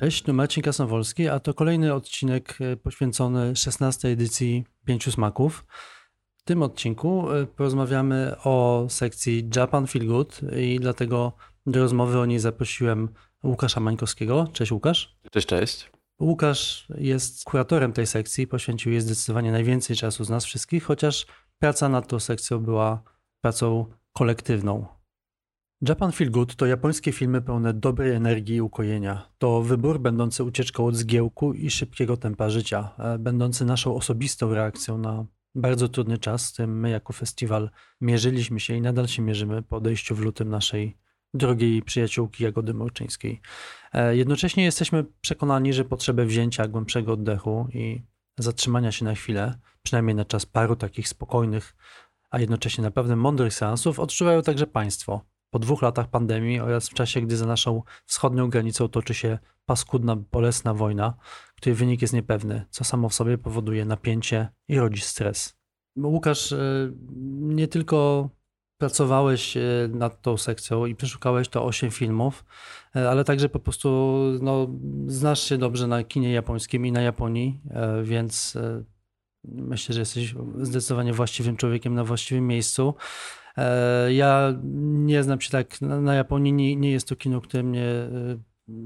Cześć, tu Marcin Kasnowolski, a to kolejny odcinek e, poświęcony 16 edycji Pięciu Smaków. W tym odcinku e, porozmawiamy o sekcji Japan Feel Good i dlatego do rozmowy o niej zaprosiłem Łukasza Mańkowskiego. Cześć Łukasz. Cześć, cześć. Łukasz jest kuratorem tej sekcji, poświęcił jej zdecydowanie najwięcej czasu z nas wszystkich, chociaż praca nad tą sekcją była pracą kolektywną. Japan Feel Good to japońskie filmy pełne dobrej energii i ukojenia. To wybór będący ucieczką od zgiełku i szybkiego tempa życia, e, będący naszą osobistą reakcją na bardzo trudny czas, z tym my jako festiwal mierzyliśmy się i nadal się mierzymy po odejściu w lutym naszej drogiej przyjaciółki Jagody Morczyńskiej. E, jednocześnie jesteśmy przekonani, że potrzebę wzięcia głębszego oddechu i zatrzymania się na chwilę, przynajmniej na czas paru takich spokojnych, a jednocześnie naprawdę mądrych seansów odczuwają także Państwo po dwóch latach pandemii oraz w czasie, gdy za naszą wschodnią granicą toczy się paskudna, bolesna wojna, której wynik jest niepewny, co samo w sobie powoduje napięcie i rodzi stres. Łukasz, e, nie tylko pracowałeś e, nad tą sekcją i przeszukałeś to 8 filmów, e, ale także po prostu no, znasz się dobrze na kinie japońskim i na Japonii, więc myślę, że jesteś zdecydowanie właściwym człowiekiem na właściwym miejscu. E, ja nie znam się tak na Japonii, nie, nie jest to kino, które mnie e,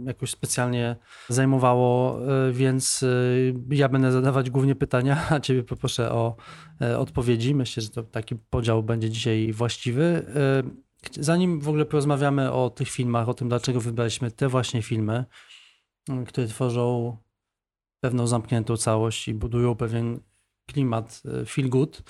jakoś specjalnie zajmowało, e, więc ja będę zadawać głównie pytania, a ciebie poproszę o odpowiedzi. Myślę, że to taki podział będzie dzisiaj właściwy. Zanim w ogóle porozmawiamy o tych filmach, o tym, dlaczego wybraliśmy te właśnie filmy, które tworzą pewną zamkniętą całość i budują pewien klimat feel good,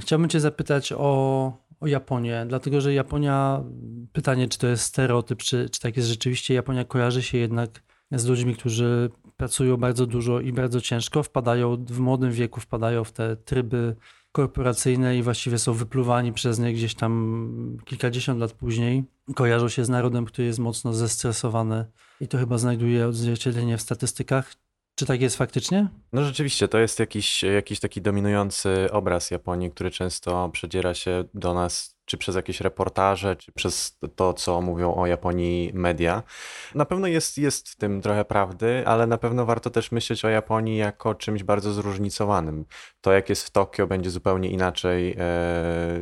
chciałbym Cię zapytać o, o Japonię, dlatego że Japonia, pytanie, czy to jest stereotyp, czy, czy tak jest rzeczywiście, Japonia kojarzy się jednak z ludźmi, którzy pracują bardzo dużo i bardzo ciężko, wpadają w młodym wieku, wpadają w te tryby korporacyjne i właściwie są wypluwani przez nie gdzieś tam kilkadziesiąt lat później. Kojarzą się z narodem, który jest mocno zestresowany i to chyba znajduje odzwierciedlenie w statystykach. Czy tak jest faktycznie? No rzeczywiście, to jest jakiś, jakiś taki dominujący obraz Japonii, który często przedziera się do nas czy przez jakieś reportaże, czy przez to, co mówią o Japonii media. Na pewno jest, jest w tym trochę prawdy, ale na pewno warto też myśleć o Japonii jako czymś bardzo zróżnicowanym. To, jak jest w Tokio, będzie zupełnie inaczej e,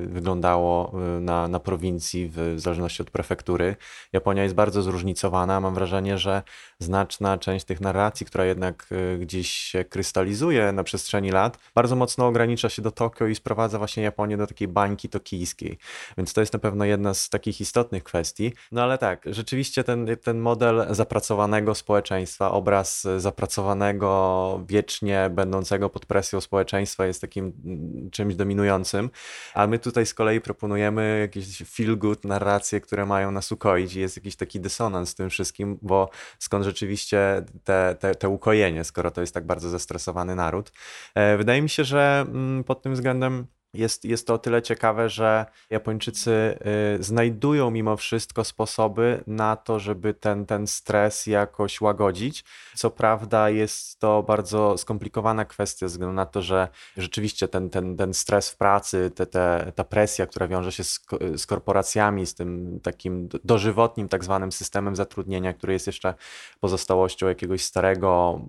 wyglądało e, na, na prowincji, w zależności od prefektury. Japonia jest bardzo zróżnicowana. Mam wrażenie, że znaczna część tych narracji, która jednak e, gdzieś się krystalizuje na przestrzeni lat, bardzo mocno ogranicza się do Tokio i sprowadza właśnie Japonię do takiej bańki tokijskiej. Więc to jest na pewno jedna z takich istotnych kwestii. No ale tak, rzeczywiście ten, ten model zapracowanego społeczeństwa, obraz zapracowanego, wiecznie będącego pod presją społeczeństwa jest takim mm, czymś dominującym, a my tutaj z kolei proponujemy jakieś feel good narracje, które mają nas ukoić i jest jakiś taki dysonans w tym wszystkim, bo skąd rzeczywiście te, te, te ukojenie, skoro to jest tak bardzo zestresowany naród. E, wydaje mi się, że mm, pod tym względem jest, jest to o tyle ciekawe, że Japończycy y, znajdują mimo wszystko sposoby na to, żeby ten, ten stres jakoś łagodzić. Co prawda jest to bardzo skomplikowana kwestia, ze względu na to, że rzeczywiście ten, ten, ten stres w pracy, te, te, ta presja, która wiąże się z, z korporacjami, z tym takim dożywotnim tak zwanym systemem zatrudnienia, który jest jeszcze pozostałością jakiegoś starego,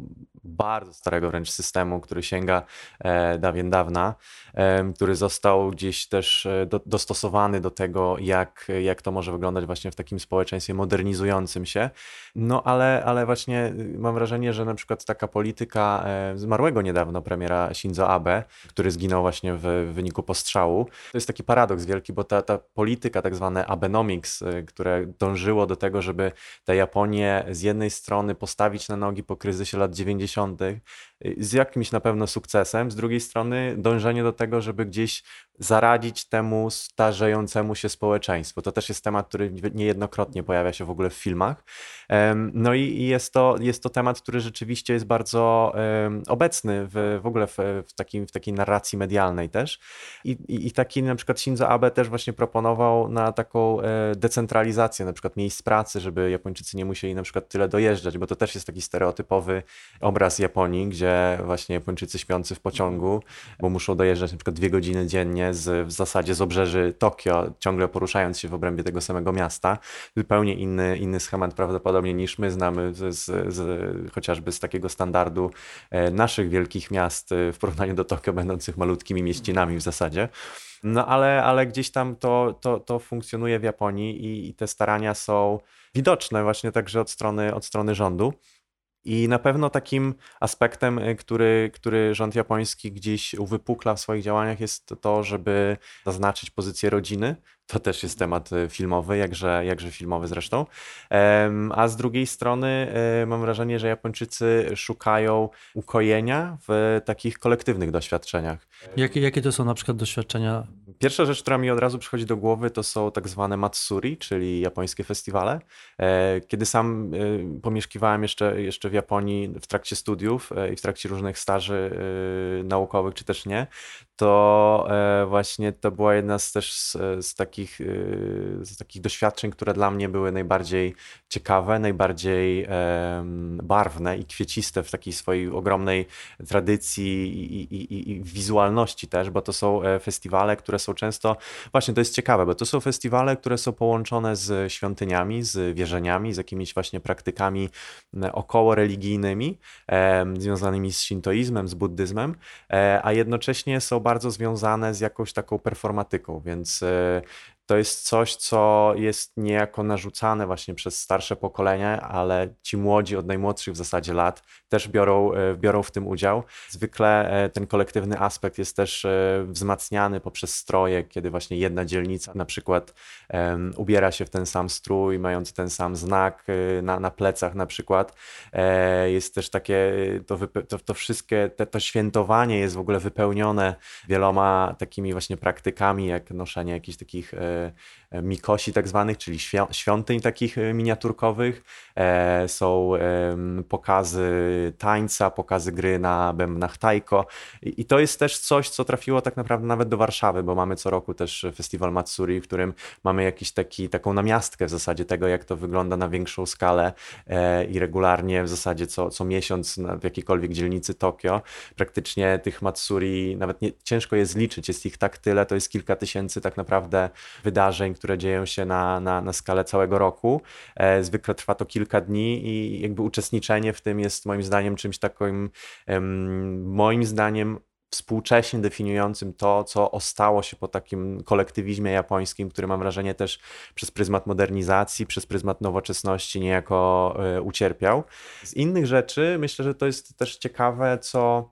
bardzo starego wręcz systemu, który sięga e, dawien dawna, e, który został gdzieś też e, do, dostosowany do tego, jak, jak to może wyglądać właśnie w takim społeczeństwie modernizującym się. No ale, ale właśnie y, mam wrażenie, że na przykład taka polityka zmarłego niedawno premiera Shinzo Abe, który zginął właśnie w wyniku postrzału, to jest taki paradoks wielki, bo ta, ta polityka tak zwane Abenomics, y, które dążyło do tego, żeby tę Japonię z jednej strony postawić na nogi po kryzysie lat 90., 90 z jakimś na pewno sukcesem, z drugiej strony dążenie do tego, żeby gdzieś zaradzić temu starzejącemu się społeczeństwu. To też jest temat, który niejednokrotnie pojawia się w ogóle w filmach. No i jest to, jest to temat, który rzeczywiście jest bardzo obecny w, w ogóle w, w, takim, w takiej narracji medialnej też. I, i, I taki na przykład Shinzo Abe też właśnie proponował na taką e, decentralizację na przykład miejsc pracy, żeby Japończycy nie musieli na przykład tyle dojeżdżać, bo to też jest taki stereotypowy obraz Japonii, gdzie właśnie Japończycy śpiący w pociągu, bo muszą dojeżdżać na przykład dwie godziny dziennie z, w zasadzie z obrzeży Tokio, ciągle poruszając się w obrębie tego samego miasta. Zupełnie inny, inny schemat prawdopodobnie niż my znamy z, z, z chociażby z takiego standardu e, naszych wielkich miast e, w porównaniu do Tokio, będących malutkimi mieścinami w zasadzie. No ale, ale gdzieś tam to, to, to funkcjonuje w Japonii i, i te starania są widoczne właśnie także od strony, od strony rządu. I na pewno takim aspektem, y, który, który rząd japoński gdzieś uwypukla w swoich działaniach, jest to, żeby zaznaczyć pozycję rodziny. To też jest temat y, filmowy, jakże, jakże filmowy zresztą. A z drugiej strony y, mam wrażenie, że Japończycy szukają ukojenia w takich kolektywnych doświadczeniach. Jakie, jakie to są na przykład doświadczenia Pierwsza rzecz, która mi od razu przychodzi do głowy, to są tak zwane Matsuri, czyli japońskie festiwale. E, kiedy sam e, pomieszkiwałem jeszcze, jeszcze w Japonii w trakcie studiów e, i w trakcie różnych staży naukowych, czy też nie, to właśnie to była jedna z też z, z, takich, z takich doświadczeń, które dla mnie były najbardziej ciekawe, najbardziej barwne i kwieciste w takiej swojej ogromnej tradycji i, i, i, wizualności też, bo to są festiwale, które są często, właśnie to jest ciekawe, bo to są festiwale, które są połączone z świątyniami, z wierzeniami, z jakimiś właśnie praktykami około religijnymi, e, związanymi z shintoizmem, z buddyzmem, e, a jednocześnie są bardzo związane z jakąś taką performatyką, więc e, to jest coś, co jest niejako narzucane właśnie przez starsze pokolenia, ale ci młodzi od najmłodszych w zasadzie lat też biorą, e, biorą w tym udział. Zwykle e, ten kolektywny aspekt jest też e, wzmacniany poprzez stroje, kiedy właśnie jedna dzielnica na przykład um, ubiera się w ten sam strój, mający ten sam znak na, na plecach na przykład. Jest też takie, to, to, to wszystkie, te, to świętowanie jest w ogóle wypełnione wieloma takimi właśnie praktykami, jak noszenie jakichś takich E, Yeah. Mikosi tak zwanych, czyli świątyń takich e, miniaturkowych. E, są pokazy tańca, pokazy gry na bębnach taiko i to jest też coś, co trafiło tak naprawdę nawet do Warszawy, bo mamy co roku też festiwal Matsuri, w którym mamy jakiś taki, taką namiastkę w zasadzie tego, jak to wygląda na większą skalę i regularnie w zasadzie co, co miesiąc w jakiejkolwiek dzielnicy Tokio. Praktycznie tych Matsuri nawet nie, ciężko je zliczyć, jest ich tak tyle, to jest kilka tysięcy tak naprawdę wydarzeń, które dzieją się na, na, na skalę całego roku. E, zwykle trwa to kilka dni i jakby uczestniczenie w tym jest moim zdaniem czymś takim, moim zdaniem współcześnie definiującym to, co ostało się po takim kolektywizmie japońskim, który mam wrażenie też przez pryzmat modernizacji, przez pryzmat nowoczesności niejako e, ucierpiał. Z innych rzeczy myślę, że to jest też ciekawe, co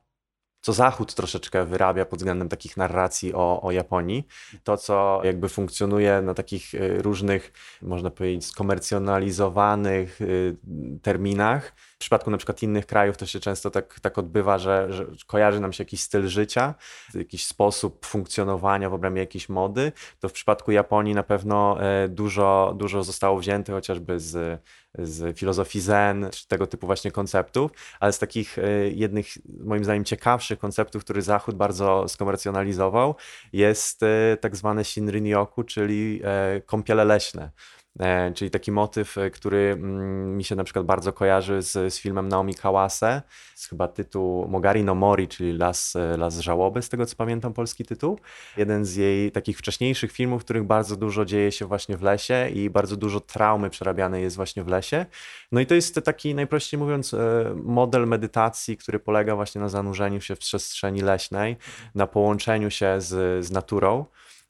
co Zachód troszeczkę wyrabia pod względem takich narracji o, o Japonii. To, co jakby funkcjonuje na takich y, różnych, można powiedzieć, skomercjonalizowanych y, terminach, w przypadku na przykład innych krajów to się często tak, tak odbywa, że, że kojarzy nam się jakiś styl życia, jakiś sposób funkcjonowania w obrębie jakiejś mody. To w przypadku Japonii na pewno e, dużo, dużo zostało wzięte chociażby z, z filozofii zen, czy tego typu właśnie konceptów, ale z takich e, jednych moim zdaniem ciekawszych konceptów, który Zachód bardzo skomercjonalizował, jest e, tak zwane Shinrin-yoku, czyli kąpiele leśne. E, czyli taki motyw, e, który mm, mi się na przykład bardzo kojarzy z, z filmem Naomi Kawase, z chyba tytuł Mogari no Mori, czyli Las, e, Las Żałoby, z tego co pamiętam polski tytuł. Jeden z jej takich wcześniejszych filmów, w których bardzo dużo dzieje się właśnie w lesie i bardzo dużo traumy przerabiane jest właśnie w lesie. No i to jest taki, najprościej mówiąc, model medytacji, który polega właśnie na zanurzeniu się w przestrzeni leśnej, na połączeniu się z, z naturą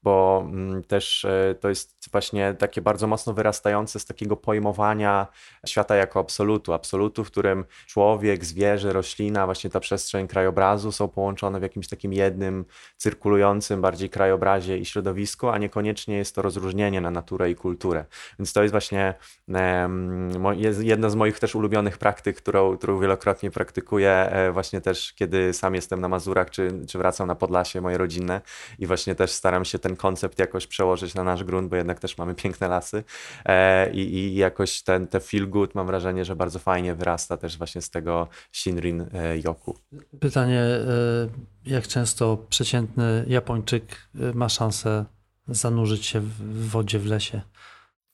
bo mm, też e, to jest właśnie takie bardzo mocno wyrastające z takiego pojmowania świata jako absolutu. Absolutu, w którym człowiek, zwierzę, roślina, właśnie ta przestrzeń krajobrazu są połączone w jakimś takim jednym, cyrkulującym bardziej krajobrazie i środowisku, a niekoniecznie jest to rozróżnienie na naturę i kulturę. Więc to jest właśnie jest jedna z moich też ulubionych praktyk, którą, którą wielokrotnie praktykuję e, właśnie też, kiedy sam jestem na Mazurach, czy, czy wracam na Podlasie moje rodzinne i właśnie też staram się ten koncept jakoś przełożyć na nasz grunt, bo jednak też mamy piękne lasy e, i, i jakoś ten te feel good mam wrażenie, że bardzo fajnie wyrasta też właśnie z tego Shinrin e, Yoku. Pytanie, e, jak często przeciętny Japończyk ma szansę zanurzyć się w wodzie w lesie?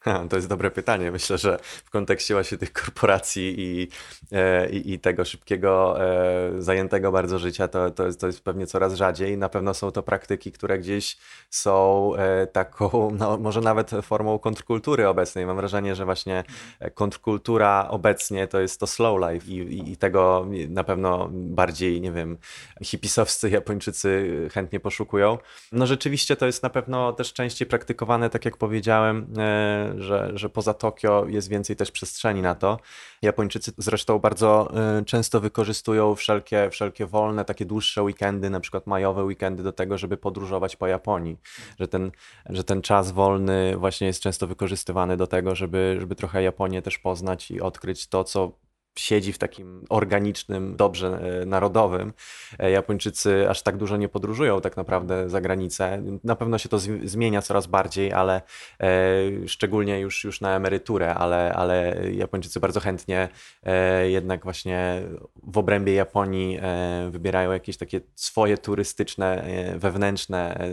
To jest dobre pytanie. Myślę, że w kontekście właśnie tych korporacji i, e, i, i tego szybkiego, e, zajętego bardzo życia, to, to, jest, to jest pewnie coraz rzadziej. Na pewno są to praktyki, które gdzieś są e, taką, no, może nawet formą kontrkultury obecnej. Mam wrażenie, że właśnie kontrkultura obecnie to jest to slow life i, i, i tego na pewno bardziej, nie wiem, hipisowscy Japończycy chętnie poszukują. No rzeczywiście to jest na pewno też częściej praktykowane, tak jak powiedziałem, że, że poza Tokio jest więcej też przestrzeni na to. Japończycy zresztą bardzo y, często wykorzystują wszelkie, wszelkie wolne, takie dłuższe weekendy, na przykład majowe weekendy do tego, żeby podróżować po Japonii. Że ten, że ten czas wolny właśnie jest często wykorzystywany do tego, żeby, żeby trochę Japonię też poznać i odkryć to, co siedzi w takim organicznym dobrze e, narodowym. E, Japończycy aż tak dużo nie podróżują tak naprawdę za granicę. Na pewno się to zmienia coraz bardziej, ale e, szczególnie już, już na emeryturę, ale, ale Japończycy bardzo chętnie jednak właśnie w obrębie Japonii wybierają jakieś takie swoje turystyczne, wewnętrzne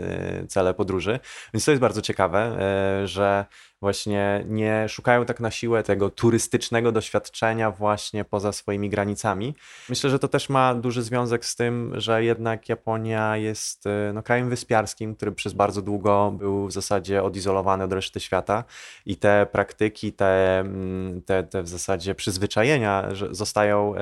cele podróży. Więc to jest bardzo ciekawe, że właśnie nie szukają tak na siłę tego turystycznego doświadczenia właśnie poza swoimi granicami. Myślę, że to też ma duży związek z tym, że jednak Japonia jest y, no, krajem wyspiarskim, który przez bardzo długo był w zasadzie odizolowany od reszty świata i te praktyki, te, mm, te, te w zasadzie przyzwyczajenia zostają y,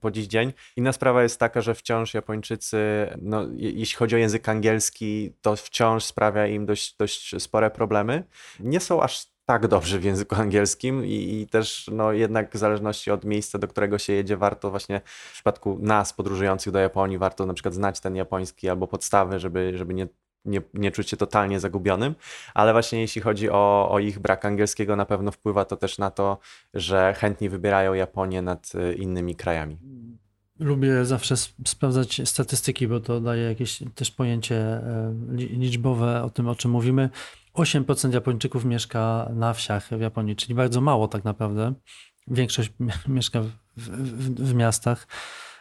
po dziś dzień. Inna sprawa jest taka, że wciąż Japończycy, no, jeśli chodzi o język angielski, to wciąż sprawia im dość, dość spore problemy. Nie są aż tak dobrze w języku angielskim i, i, też no, jednak w zależności od miejsca, do którego się jedzie, warto właśnie w przypadku nas podróżujących do Japonii, warto na przykład znać ten japoński albo podstawy, żeby, żeby nie, nie, nie czuć się totalnie zagubionym, ale właśnie jeśli chodzi o, o ich brak angielskiego, na pewno wpływa to też na to, że chętnie wybierają Japonię nad y, innymi krajami. Lubię zawsze sprawdzać statystyki, bo to daje jakieś też pojęcie e, liczbowe o tym, o czym mówimy. 8% Japończyków mieszka na wsiach w Japonii, czyli bardzo mało tak naprawdę. Większość mieszka w, w, w miastach.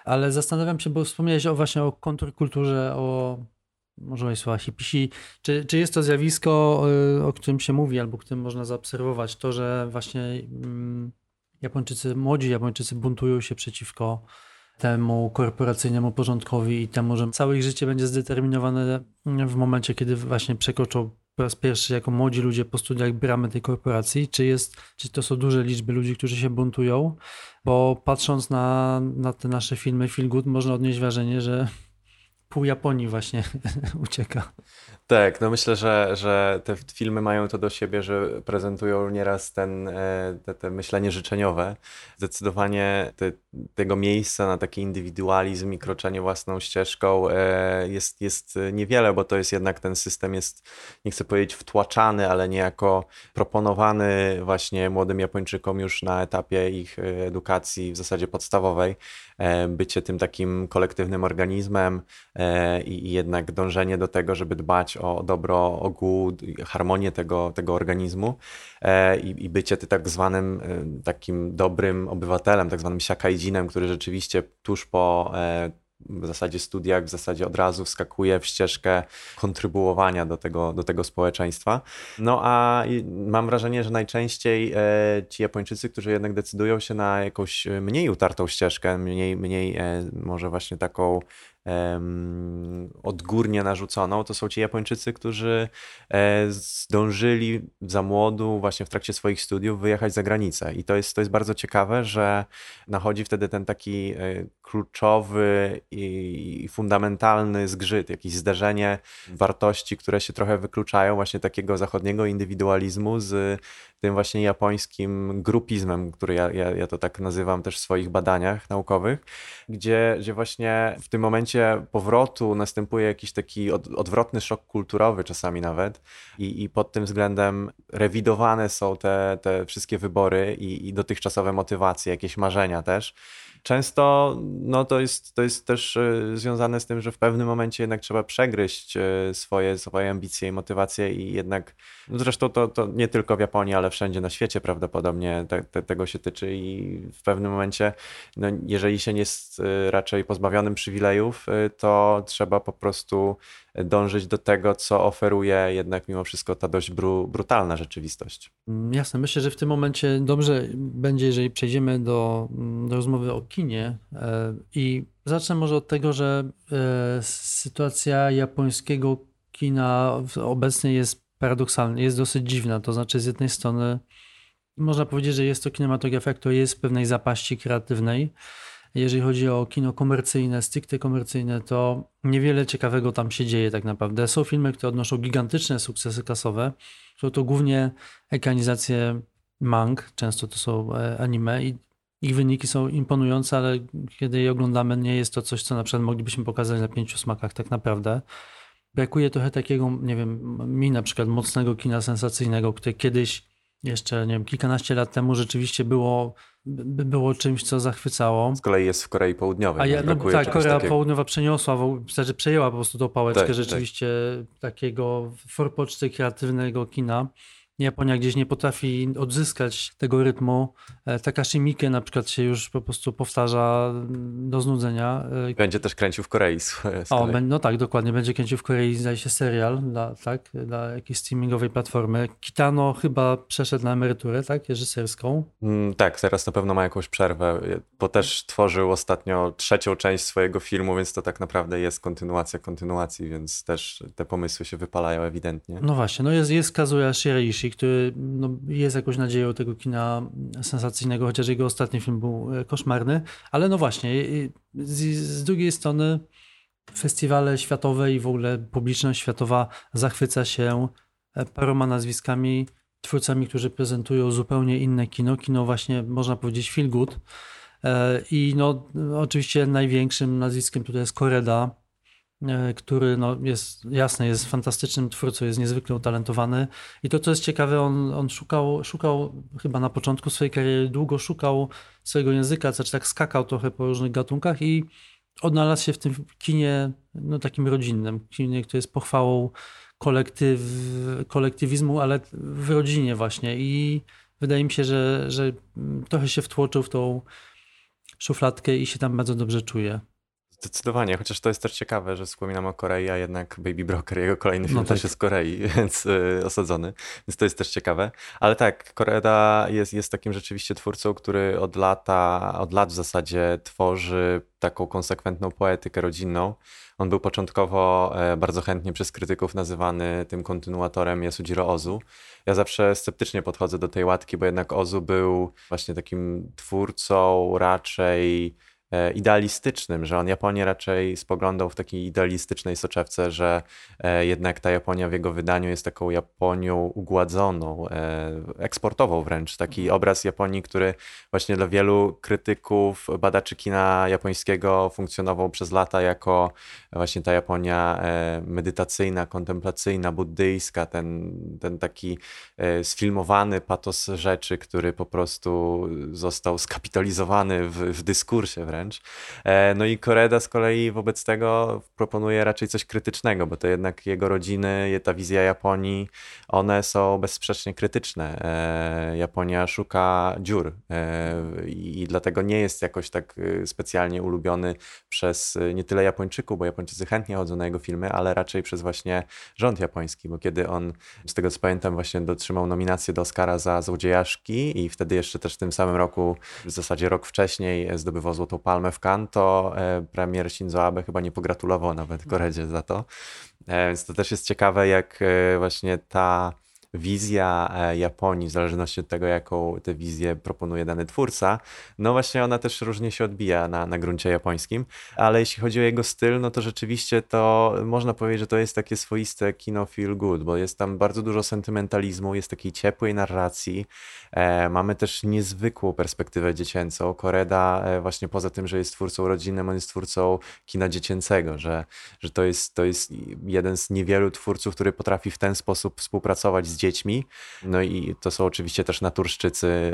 Ale zastanawiam się, bo wspomniałeś o, właśnie o kontrkulturze, o może słowa hipisi. Czy, czy jest to zjawisko, y, o którym się mówi, albo którym można zaobserwować, to, że właśnie mm, Japończycy, młodzi Japończycy buntują się przeciwko temu korporacyjnemu porządkowi i temu, że całe ich życie będzie zdeterminowane w momencie, kiedy właśnie przekroczą po raz pierwszy jako młodzi ludzie po studiach bramy tej korporacji? Czy, jest, czy to są duże liczby ludzi, którzy się buntują? Bo patrząc na, na te nasze filmy Feel Good, można odnieść wrażenie, że pół Japonii właśnie ucieka. Tak, no myślę, że, że te filmy mają to do siebie, że prezentują nieraz ten, e, te, te myślenie życzeniowe. Zdecydowanie te, tego miejsca na taki indywidualizm i kroczenie własną ścieżką e, jest, jest niewiele, bo to jest jednak ten system jest, nie chcę powiedzieć wtłaczany, ale niejako proponowany właśnie młodym Japończykom już na etapie ich e, edukacji w zasadzie podstawowej. Bycie tym takim kolektywnym organizmem i, i jednak dążenie do tego, żeby dbać o dobro ogółu, harmonię tego, tego organizmu e, i, i bycie tak zwanym e, takim dobrym obywatelem, tak zwanym siakaijdzinem, który rzeczywiście tuż po e, w zasadzie studiach, w zasadzie od razu wskakuje w ścieżkę kontrybuowania do tego, do tego społeczeństwa. No a mam wrażenie, że najczęściej ci Japończycy, którzy jednak decydują się na jakąś mniej utartą ścieżkę, mniej, mniej może właśnie taką odgórnie narzuconą, to są ci Japończycy, którzy e, zdążyli za młodu, właśnie w trakcie swoich studiów, wyjechać za granicę. I to jest, to jest bardzo ciekawe, że nachodzi wtedy ten taki e, kluczowy i fundamentalny zgrzyt, jakieś zderzenie wartości, które się trochę wykluczają, właśnie takiego zachodniego indywidualizmu z tym właśnie japońskim grupizmem, który ja, ja, ja to tak nazywam też w swoich badaniach naukowych, gdzie, gdzie właśnie w tym momencie powrotu następuje jakiś taki od, odwrotny szok kulturowy czasami nawet i, i pod tym względem rewidowane są te, te wszystkie wybory i, i dotychczasowe motywacje, jakieś marzenia też. Często no, to, jest, to jest też e, związane z tym, że w pewnym momencie jednak trzeba przegryźć e, swoje, swoje ambicje i motywacje i jednak, no zresztą to, to nie tylko w Japonii, ale wszędzie na świecie prawdopodobnie te, te, tego się tyczy i w pewnym momencie, no, jeżeli się nie jest e, raczej pozbawionym przywilejów, to trzeba po prostu dążyć do tego, co oferuje jednak mimo wszystko ta dość bru, brutalna rzeczywistość. Mm, jasne, myślę, że w tym momencie dobrze będzie, jeżeli przejdziemy do, do rozmowy o kinie e, i zacznę może od tego, że e, sytuacja japońskiego kina obecnie jest paradoksalna, jest dosyć dziwna, to znaczy z jednej strony można powiedzieć, że jest to kinematografia, która jest w pewnej zapaści kreatywnej, jeżeli chodzi o kino komercyjne, stricte komercyjne, to niewiele ciekawego tam się dzieje tak naprawdę. Są filmy, które odnoszą gigantyczne sukcesy kasowe. Są to głównie ekranizacje mang, często to są e, anime i ich wyniki są imponujące, ale kiedy je oglądamy, nie jest to coś, co na przykład moglibyśmy pokazać na pięciu smakach tak naprawdę. Brakuje trochę takiego, nie wiem, mi na przykład mocnego kina sensacyjnego, które kiedyś jeszcze, nie wiem, kilkanaście lat temu rzeczywiście było, było czymś, co zachwycało. Z kolei jest w Korei Południowej. A ja, no, tak, Korea takiego... Południowa przeniosła, zasadzie przejęła po prostu tą pałeczkę tak, tak. rzeczywiście tak. takiego forpoczty kreatywnego kina. Japonia gdzieś nie potrafi odzyskać tego rytmu. E, Takashi Miike na przykład się już po prostu powtarza do znudzenia. E, będzie też kręcił w Korei. Z, z o, no tak, dokładnie. Będzie kręcił w Korei, zdaje się, serial dla, tak, dla jakiejś streamingowej platformy. Kitano chyba przeszedł na emeryturę, tak, reżyserską. Mm, tak, teraz na pewno ma jakąś przerwę, bo też tworzył ostatnio trzecią część swojego filmu, więc to tak naprawdę jest kontynuacja kontynuacji, więc też te pomysły się wypalają ewidentnie. No właśnie, no jest, jest Kazuya Shiraishi, który no, jest jakąś nadzieją tego kina sensacyjnego, chociaż jego ostatni film był e, koszmarny. Ale no właśnie, z, z drugiej strony festiwale światowe i w ogóle publiczność światowa zachwyca się e, paroma nazwiskami, twórcami, którzy prezentują zupełnie inne kino. Kino właśnie, można powiedzieć, feel good. E, I no, oczywiście największym nazwiskiem tutaj jest Koreda, który no jest jasne, jest fantastycznym twórcą, jest niezwykle utalentowany. I to, co jest ciekawe, on, on szukał, szukał chyba na początku swojej kariery, długo szukał swojego języka, znaczy tak skakał trochę po różnych gatunkach i odnalazł się w tym kinie no, takim rodzinnym, kinie, które jest pochwałą kolektyw, kolektywizmu, ale w rodzinie właśnie. I wydaje mi się, że, że trochę się wtłoczył w tą szufladkę i się tam bardzo dobrze czuje. Zdecydowanie, chociaż to jest też ciekawe, że wspominam o Korei, a jednak Baby Broker, jego kolejny film no tak. też jest z Korei, więc y, osadzony, więc to jest też ciekawe. Ale tak, Koreda jest, jest takim rzeczywiście twórcą, który od lata, od lat w zasadzie tworzy taką konsekwentną poetykę rodzinną. On był początkowo e, bardzo chętnie przez krytyków nazywany tym kontynuatorem Yasujiro Ozu. Ja zawsze sceptycznie podchodzę do tej łatki, bo jednak Ozu był właśnie takim twórcą raczej idealistycznym, że on Japonię raczej spoglądał w takiej idealistycznej soczewce, że e, jednak ta Japonia w jego wydaniu jest taką Japonią ugładzoną, e, eksportową wręcz. Taki mhm. obraz Japonii, który właśnie dla wielu krytyków, badaczy kina japońskiego funkcjonował przez lata jako właśnie ta Japonia medytacyjna, kontemplacyjna, buddyjska, ten, ten taki sfilmowany patos rzeczy, który po prostu został skapitalizowany w, w dyskursie wręcz wręcz. E, no i Koreda z kolei wobec tego proponuje raczej coś krytycznego, bo to jednak jego rodziny, ta wizja Japonii, one są bezsprzecznie krytyczne. E, Japonia szuka dziur e, i dlatego nie jest jakoś tak specjalnie ulubiony przez nie tyle Japończyków, bo Japończycy chętnie chodzą na jego filmy, ale raczej przez właśnie rząd japoński, bo kiedy on, z tego co pamiętam, właśnie dotrzymał nominację do Oscara za Złodziejaszki i wtedy jeszcze też w tym samym roku, w zasadzie rok wcześniej zdobywał Złotą Palmę w Cannes, to e, premier Shinzo Abe chyba nie pogratulował nawet Koredzie za to. E, więc to też jest ciekawe, jak e, właśnie ta wizja e, Japonii, w zależności od tego, jaką tę wizję proponuje dany twórca, no właśnie ona też różnie się odbija na, na gruncie japońskim, ale jeśli chodzi o jego styl, no to rzeczywiście to można powiedzieć, że to jest takie swoiste kino feel good, bo jest tam bardzo dużo sentymentalizmu, jest takiej ciepłej narracji, e, mamy też niezwykłą perspektywę dziecięcą. Koreda e, właśnie poza tym, że jest twórcą rodzinnym, on jest twórcą kina dziecięcego, że, że to, jest, to jest jeden z niewielu twórców, który potrafi w ten sposób współpracować z dziećmi, dziećmi. No i to są oczywiście też naturszczycy,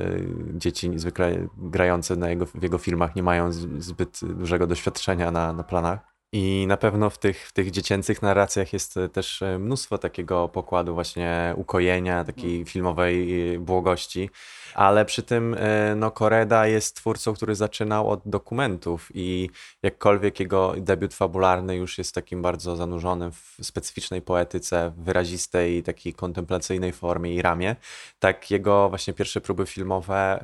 dzieci zwykle grające na jego, w jego filmach nie mają zbyt dużego doświadczenia na, na planach. I na pewno w tych, w tych dziecięcych narracjach jest też mnóstwo takiego pokładu właśnie ukojenia, takiej filmowej błogości ale przy tym e, no, Koreda jest twórcą, który zaczynał od dokumentów i jakkolwiek jego debiut fabularny już jest takim bardzo zanurzonym w specyficznej poetyce, wyrazistej, takiej kontemplacyjnej formie i ramie, tak jego właśnie pierwsze próby filmowe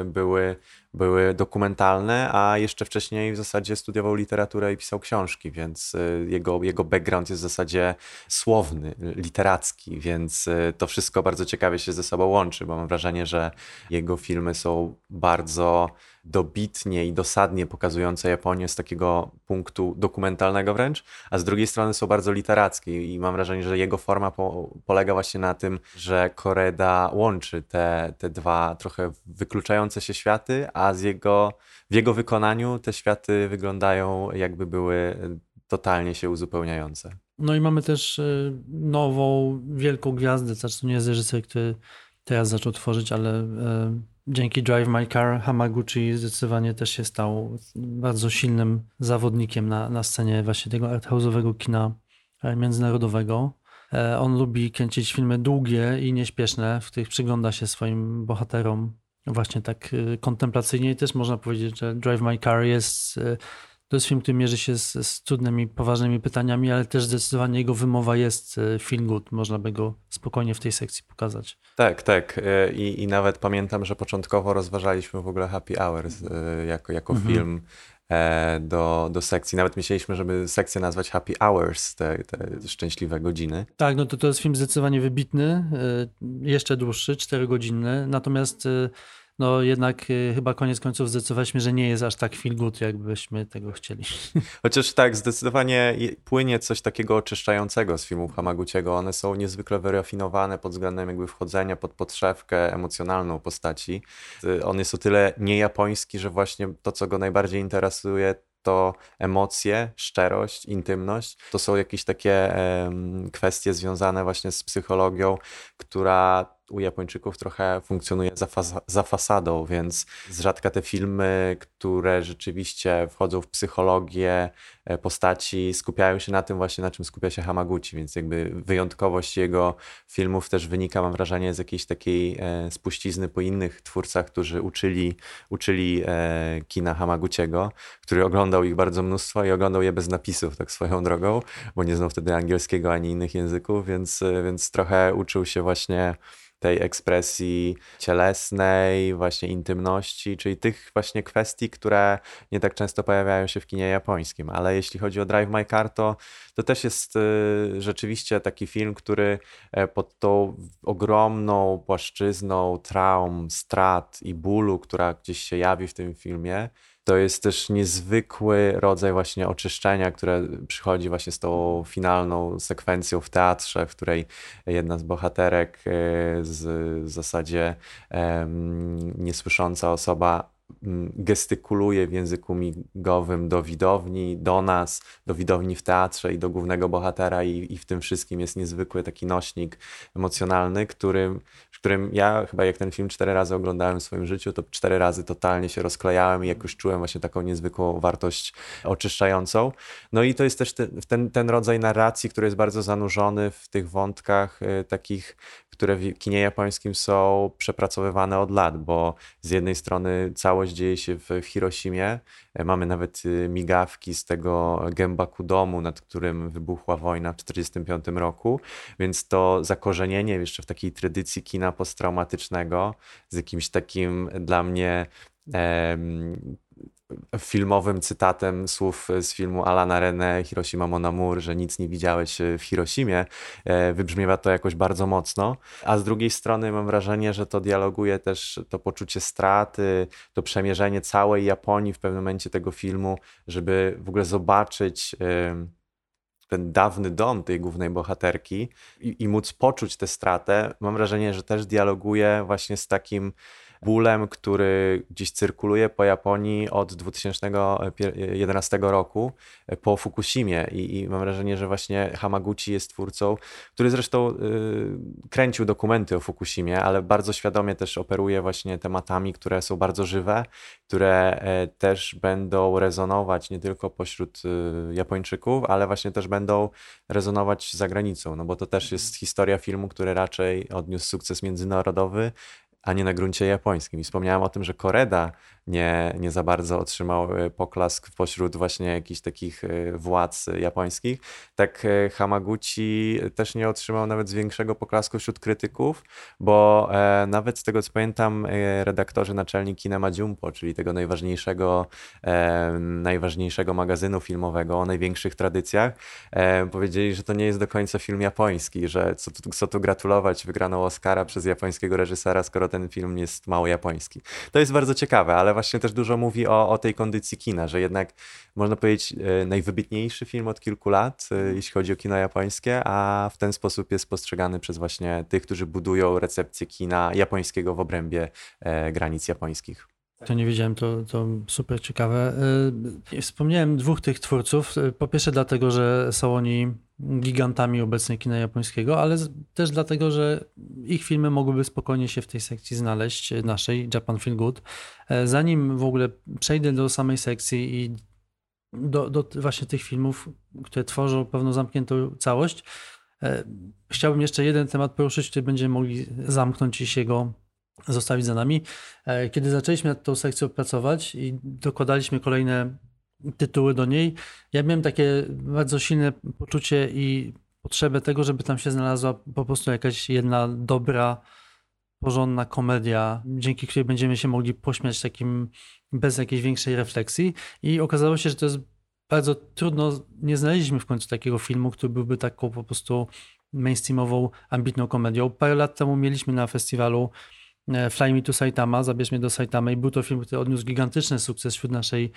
e, były były dokumentalne, a jeszcze wcześniej w zasadzie studiował literaturę i pisał książki, więc y, jego, jego background jest w zasadzie słowny, literacki, więc to wszystko bardzo ciekawie się ze sobą łączy, bo mam wrażenie, że jego filmy są bardzo dobitnie i dosadnie pokazujące Japonię z takiego punktu dokumentalnego wręcz, a z drugiej strony są bardzo literackie i mam wrażenie, że jego forma po, polega właśnie na tym, że Koreda łączy te, te dwa trochę wykluczające się światy, a z jego, w jego wykonaniu te światy wyglądają jakby były totalnie się uzupełniające. No i mamy też y, nową wielką gwiazdę, to nie jest reżyser, który teraz zaczął tworzyć, ale y, dzięki Drive My Car Hamaguchi zdecydowanie też się stał bardzo silnym zawodnikiem na, na scenie właśnie tego arthouse'owego kina e, międzynarodowego. E, on lubi kręcić filmy długie i nieśpieszne, w których przygląda się swoim bohaterom właśnie tak e, kontemplacyjnie i też można powiedzieć, że Drive My Car jest to jest film, który mierzy się z, z trudnymi, poważnymi pytaniami, ale też zdecydowanie jego wymowa jest e, feel good. Można by go spokojnie w tej sekcji pokazać. Tak, tak. E, I, i nawet pamiętam, że początkowo rozważaliśmy w ogóle Happy Hours e, jako, jako mhm. film do, do sekcji. Nawet myśleliśmy, żeby sekcję nazwać Happy Hours, te, te szczęśliwe godziny. Tak, no to to jest film zdecydowanie wybitny, jeszcze dłuższy, czterogodzinny. Natomiast no jednak y, chyba koniec końców zdecydowaliśmy, że nie jest aż tak feel good, jakbyśmy tego chcieli. Chociaż tak, zdecydowanie płynie coś takiego oczyszczającego z filmów Hamaguchiego. One są niezwykle wyrafinowane pod względem jakby wchodzenia pod podszewkę emocjonalną postaci. Y, on jest o tyle niejapoński, że właśnie to, co go najbardziej interesuje, to emocje, szczerość, intymność. To są jakieś takie um, kwestie związane właśnie z psychologią, która u Japończyków trochę funkcjonuje za, fas za fasadą, więc z rzadka te filmy, które rzeczywiście wchodzą w psychologię e, postaci, skupiają się na tym właśnie, na czym skupia się Hamaguchi, więc jakby wyjątkowość jego filmów też wynika, mam wrażenie, z jakiejś takiej e, spuścizny po innych twórcach, którzy uczyli, uczyli e, kina Hamaguchiego, który oglądał ich bardzo mnóstwo i oglądał je bez napisów, tak swoją drogą, bo nie znał wtedy angielskiego ani innych języków, więc, więc trochę uczył się właśnie tej ekspresji cielesnej, właśnie intymności, czyli tych właśnie kwestii, które nie tak często pojawiają się w kinie japońskim. Ale jeśli chodzi o Drive My Car, to, to też jest y, rzeczywiście taki film, który e, pod tą ogromną płaszczyzną traum, strat i bólu, która gdzieś się jawi w tym filmie, to jest też niezwykły rodzaj właśnie oczyszczenia, które przychodzi właśnie z tą finalną sekwencją w teatrze, w której jedna z bohaterek e, z w zasadzie niesłysząca osoba gestykuluje w języku migowym do widowni, do nas, do widowni w teatrze i do głównego bohatera i, i w tym wszystkim jest niezwykły taki nośnik emocjonalny, którym, którym ja chyba jak ten film cztery razy oglądałem w swoim życiu, to cztery razy totalnie się rozklejałem i jakoś czułem właśnie taką niezwykłą wartość oczyszczającą. No i to jest też ten, ten, ten rodzaj narracji, który jest bardzo zanurzony w tych wątkach y, takich które w kinie japońskim są przepracowywane od lat, bo z jednej strony całość dzieje się w, Hiroshimie, e, mamy nawet y, migawki z tego Gembaku domu, nad którym wybuchła wojna w 1945 roku, więc to zakorzenienie jeszcze w takiej tradycji kina posttraumatycznego z jakimś takim dla mnie filmowym cytatem słów z filmu Alana René Hiroshima Mon Amour, że nic nie widziałeś w Hiroshimie, e, wybrzmiewa to jakoś bardzo mocno, a z drugiej strony mam wrażenie, że to dialoguje też to poczucie straty, to przemierzenie całej Japonii w pewnym momencie tego filmu, żeby w ogóle zobaczyć ten dawny dom tej głównej bohaterki i, i móc poczuć tę stratę, mam wrażenie, że też dialoguje właśnie z takim bólem, który gdzieś cyrkuluje po Japonii od 2011 roku po Fukushimie. I, i mam wrażenie, że właśnie Hamaguchi jest twórcą, który zresztą y, kręcił dokumenty o Fukushimie, ale bardzo świadomie też operuje właśnie tematami, które są bardzo żywe, które e, też będą rezonować nie tylko pośród y, Japończyków, ale właśnie też będą rezonować za granicą, no bo to też jest historia filmu, który raczej odniósł sukces międzynarodowy, a nie na gruncie japońskim. I wspomniałem o tym, że Koreda nie, nie za bardzo otrzymał e, poklask pośród właśnie jakichś takich e, władz japońskich. Tak e, Hamaguchi też nie otrzymał nawet większego poklasku wśród krytyków, bo nawet z tego co pamiętam redaktorzy naczelni Kinema Jumpo, czyli tego najważniejszego, najważniejszego magazynu filmowego o największych tradycjach, powiedzieli, że to nie jest do końca film japoński, że co tu, co tu gratulować, wygrano Oscara przez japońskiego reżysera, skoro ten film jest mało japoński. To jest bardzo ciekawe, ale właśnie też dużo mówi o, o tej kondycji kina, że jednak można powiedzieć e, najwybitniejszy film od kilku lat, e, mhm. jeśli chodzi o kino japońskie, a w ten sposób jest postrzegany przez właśnie tych, którzy budują recepcję kina japońskiego w obrębie e, granic japońskich. To nie wiedziałem, to, to super ciekawe. Wspomniałem dwóch tych twórców. Po pierwsze dlatego, że są oni gigantami obecnie kina japońskiego, ale też dlatego, że ich filmy mogłyby spokojnie się w tej sekcji znaleźć, naszej Japan Feel Good. E, zanim w ogóle przejdę do samej sekcji i do, do właśnie tych filmów, które tworzą pewną zamkniętą całość, e, chciałbym jeszcze jeden temat poruszyć, który będziemy mogli zamknąć i się go zostawić za nami. E, kiedy zaczęliśmy nad tą sekcją pracować i dokładaliśmy kolejne tytuły do niej. Ja miałem takie bardzo silne poczucie i potrzebę tego, żeby tam się znalazła po prostu jakaś jedna dobra, porządna komedia, dzięki której będziemy się mogli pośmiać takim bez jakiejś większej refleksji. I okazało się, że to jest bardzo trudno. Nie znaleźliśmy w końcu takiego filmu, który byłby taką po prostu mainstreamową, ambitną komedią. Parę lat temu mieliśmy na festiwalu e, Fly Me to Saitama, Zabierz mnie do Saitama i był to film, który odniósł gigantyczny sukces wśród naszej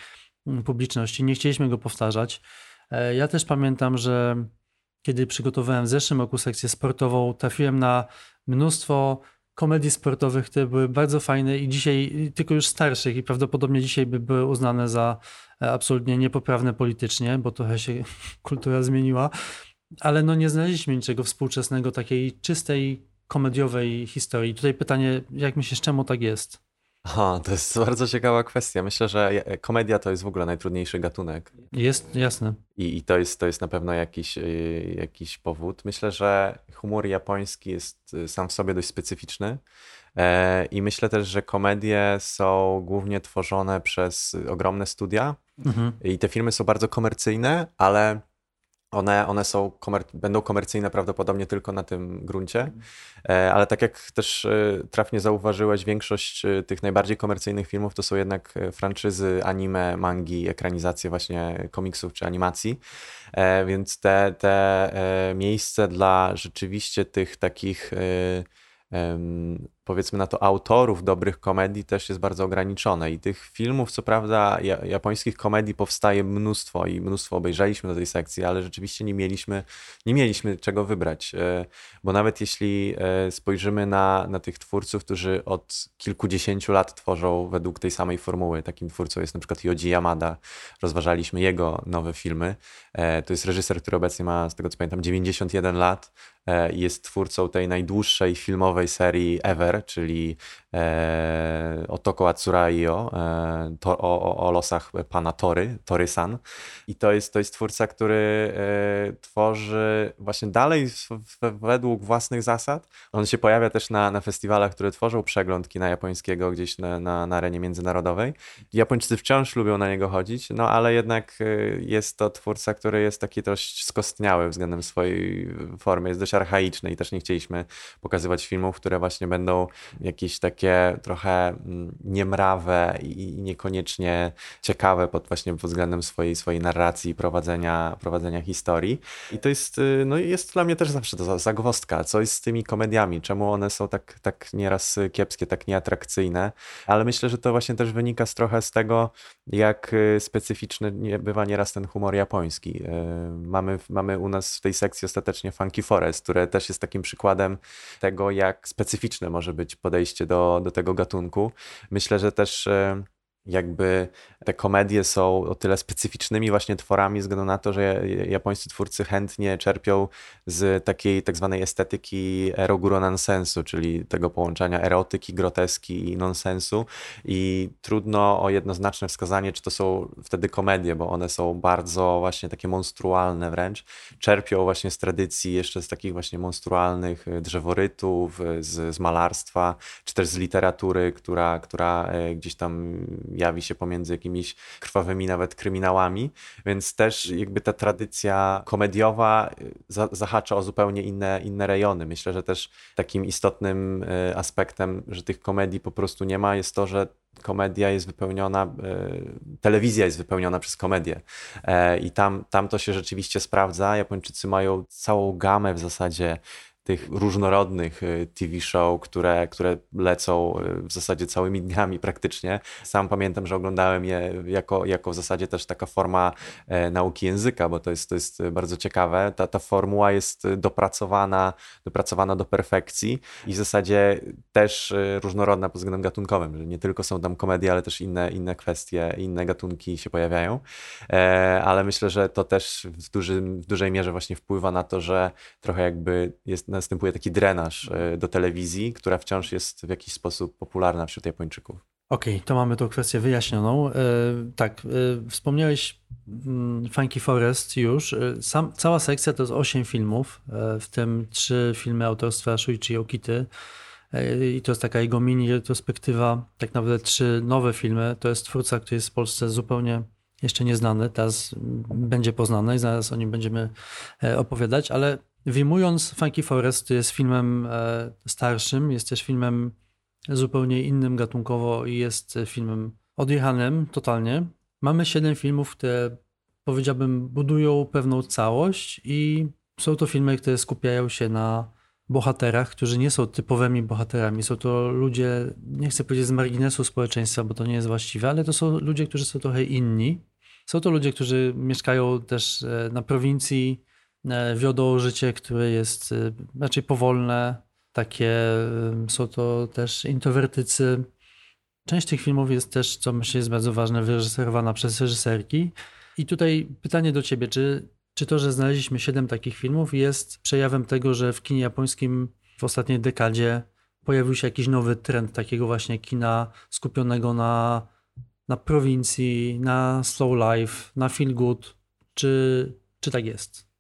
publiczności. Nie chcieliśmy go powtarzać. E, ja też pamiętam, że kiedy przygotowałem w zeszłym roku sekcję sportową, trafiłem na mnóstwo komedii sportowych, które były bardzo fajne i dzisiaj, tylko już starszych i prawdopodobnie dzisiaj by były uznane za e, absolutnie niepoprawne politycznie, bo trochę się kultura zmieniła, ale no nie znaleźliśmy niczego współczesnego, takiej czystej, komediowej historii. Tutaj pytanie, jak myślisz, czemu tak jest? Aha, to jest bardzo ciekawa kwestia. Myślę, że komedia to jest w ogóle najtrudniejszy gatunek. Jest, jasne. I, i to, jest, to jest na pewno jakiś, y, jakiś powód. Myślę, że humor japoński jest y, sam w sobie dość specyficzny. E, I myślę też, że komedie są głównie tworzone przez ogromne studia. Mhm. I te filmy są bardzo komercyjne, ale one, one są komer będą komercyjne prawdopodobnie tylko na tym gruncie, e, ale tak jak też e, trafnie zauważyłeś, większość e, tych najbardziej komercyjnych filmów to są jednak franczyzy, anime, mangi, ekranizacje właśnie komiksów czy animacji, więc te, te miejsce dla rzeczywiście tych takich powiedzmy na to autorów dobrych komedii też jest bardzo ograniczone. I tych filmów, co prawda japońskich komedii powstaje mnóstwo i mnóstwo obejrzeliśmy do tej sekcji, ale rzeczywiście nie mieliśmy, nie mieliśmy czego wybrać, e, bo nawet jeśli e, spojrzymy na, na tych twórców, którzy od kilkudziesięciu lat tworzą według tej samej formuły, takim twórcą jest na przykład Yoji Yamada, rozważaliśmy jego nowe filmy, e, to jest reżyser, który obecnie ma, z tego co pamiętam, 91 lat i jest twórcą tej najdłuższej filmowej serii ever, czyli e, Otoko Atsuraiyo, e, to, o, o, losach pana Tory, Tory-san. I to jest, to jest twórca, który e, tworzy właśnie dalej w, w, według własnych zasad. On się pojawia też na, na festiwalach, które tworzą przegląd kina japońskiego gdzieś na, na, na arenie międzynarodowej. Japończycy wciąż lubią na niego chodzić, no ale jednak e, jest to twórca, który jest taki dość skostniały względem swojej formy, jest dość archaiczny i też nie chcieliśmy pokazywać filmów, które właśnie będą jakieś takie trochę mm, niemrawe i niekoniecznie ciekawe pod właśnie pod względem swojej, swojej narracji i prowadzenia, prowadzenia historii. I to jest, y, no jest dla mnie też zawsze to zagwozdka, co jest z tymi komediami, czemu one są tak, tak nieraz kiepskie, tak nieatrakcyjne, ale myślę, że to właśnie też wynika z trochę z tego, jak y, specyficzny bywa nieraz ten humor japoński. Y, mamy, mamy u nas w tej sekcji ostatecznie Funky Forest, które też jest takim przykładem tego, jak specyficzne może być podejście do, do tego gatunku. Myślę, że też jakby te komedie są o tyle specyficznymi właśnie tworami, ze względu na to, że japońscy twórcy chętnie czerpią z takiej tak zwanej estetyki eroguro nonsensu, czyli tego połączenia erotyki, groteski i nonsensu i trudno o jednoznaczne wskazanie, czy to są wtedy komedie, bo one są bardzo właśnie takie monstrualne wręcz. Czerpią właśnie z tradycji jeszcze z takich właśnie monstrualnych drzeworytów, z, z malarstwa, czy też z literatury, która, która e, gdzieś tam jawi się pomiędzy jakimiś krwawymi nawet kryminałami, więc też jakby ta tradycja komediowa y, za, zahacza o zupełnie inne, inne rejony. Myślę, że też takim istotnym y, aspektem, że tych komedii po prostu nie ma, jest to, że komedia jest wypełniona, y, telewizja jest wypełniona przez komedię. E, I tam, tam to się rzeczywiście sprawdza. Japończycy mają całą gamę w zasadzie tych różnorodnych y, TV show, które, które lecą y, w zasadzie całymi dniami praktycznie. Sam pamiętam, że oglądałem je jako, jako w zasadzie też taka forma e, nauki języka, bo to jest, to jest bardzo ciekawe. Ta, ta formuła jest dopracowana, dopracowana do perfekcji i w zasadzie też y, różnorodna pod względem gatunkowym, że nie tylko są tam komedie, ale też inne, inne kwestie, inne gatunki się pojawiają. E, ale myślę, że to też w, dużym, w dużej mierze właśnie wpływa na to, że trochę jakby jest następuje taki drenaż e, do telewizji, która wciąż jest w jakiś sposób popularna wśród Japończyków. Okej, okay, to mamy tą kwestię wyjaśnioną. E, tak, e, wspomniałeś mm, Funky Forest już. Sam, cała sekcja to jest 8 filmów, w tym trzy filmy autorstwa Shuichi Okity. I to jest taka jego mini retrospektywa, tak naprawdę trzy nowe filmy. To jest twórca, który jest w Polsce zupełnie jeszcze nieznany, teraz będzie poznany i zaraz o nim będziemy opowiadać, ale Wyjmując Funky Forest jest filmem e, starszym, jest też filmem zupełnie innym gatunkowo i jest filmem odjechanym totalnie. Mamy siedem filmów, które powiedziałbym budują pewną całość i są to filmy, które skupiają się na bohaterach, którzy nie są typowymi bohaterami. Są to ludzie, nie chcę powiedzieć z marginesu społeczeństwa, bo to nie jest właściwe, ale to są ludzie, którzy są trochę inni. Są to ludzie, którzy mieszkają też e, na prowincji, E, wiodą życie, które jest e, raczej powolne. Takie e, są to też introwertycy. Część tych filmów jest też, co myślę jest bardzo ważne, wyreżyserowana przez reżyserki. I tutaj pytanie do ciebie, czy, czy to, że znaleźliśmy siedem takich filmów jest przejawem tego, że w kinie japońskim w ostatniej dekadzie pojawił się jakiś nowy trend takiego właśnie kina skupionego na, na prowincji, na slow life, na feel good, czy, czy tak jest?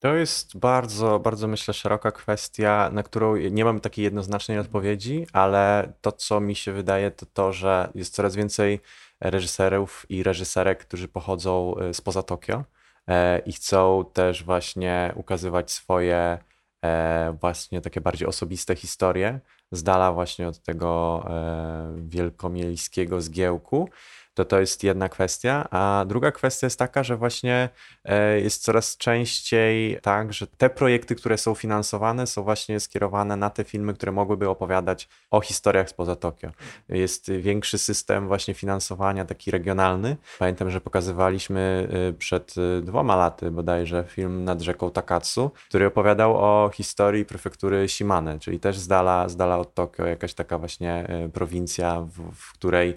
To jest bardzo, bardzo myślę szeroka kwestia, na którą nie mam takiej jednoznacznej odpowiedzi, ale to, co mi się wydaje, to to, że jest coraz więcej reżyserów i reżyserek, którzy pochodzą y, spoza Tokio e, i chcą też właśnie ukazywać swoje e, właśnie takie bardziej osobiste historie, z dala właśnie od tego e, wielkomiejskiego zgiełku to to jest jedna kwestia. A druga kwestia jest taka, że właśnie e, jest coraz częściej tak, że te projekty, które są finansowane, są właśnie skierowane na te filmy, które mogłyby opowiadać o historiach spoza Tokio. Jest większy system właśnie finansowania, taki regionalny. Pamiętam, że pokazywaliśmy e, przed e, dwoma laty bodajże film nad rzeką Takatsu, który opowiadał o historii prefektury Shimane, czyli też z dala, z dala od Tokio, jakaś taka właśnie prowincja, w, w której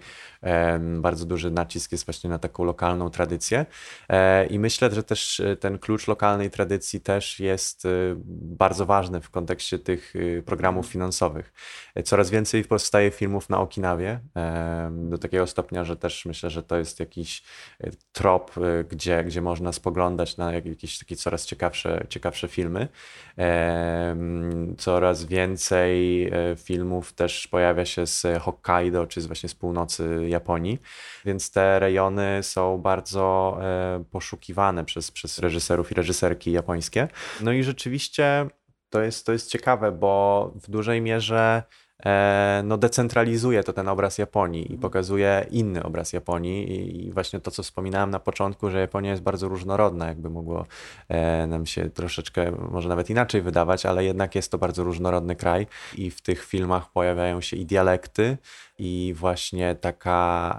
bardzo duży nacisk jest właśnie na taką lokalną tradycję. E, I myślę, że też e, ten klucz lokalnej tradycji też jest e, bardzo ważny w kontekście tych programów finansowych. Coraz więcej powstaje filmów na Okinawie, do takiego stopnia, że też myślę, że to jest jakiś trop, gdzie, gdzie można spoglądać na jakieś takie coraz ciekawsze, ciekawsze filmy. Coraz więcej filmów też pojawia się z Hokkaido, czy z właśnie z północy Japonii, więc te rejony są bardzo e, poszukiwane przez, przez reżyserów i reżyserki japońskie. No i rzeczywiście to jest, to jest ciekawe, bo w dużej mierze e, no, decentralizuje to ten obraz Japonii i pokazuje inny obraz Japonii. I właśnie to, co wspominałem na początku, że Japonia jest bardzo różnorodna, jakby mogło e, nam się troszeczkę, może nawet inaczej wydawać, ale jednak jest to bardzo różnorodny kraj i w tych filmach pojawiają się i dialekty, i właśnie taka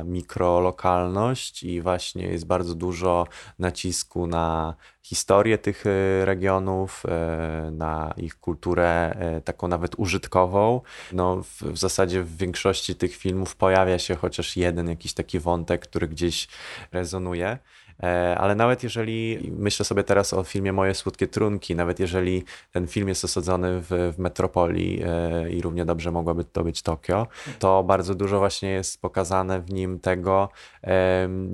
e, mikrolokalność i właśnie jest bardzo dużo nacisku na historię tych e, regionów, e, na ich kulturę e, taką nawet użytkową. No, w, w zasadzie w większości tych filmów pojawia się chociaż jeden jakiś taki wątek, który gdzieś rezonuje. E, ale nawet jeżeli, myślę sobie teraz o filmie Moje Słodkie Trunki, nawet jeżeli ten film jest osadzony w, w metropolii e, i równie dobrze mogłoby to być Tokio, to bardzo dużo właśnie jest pokazane w nim tego,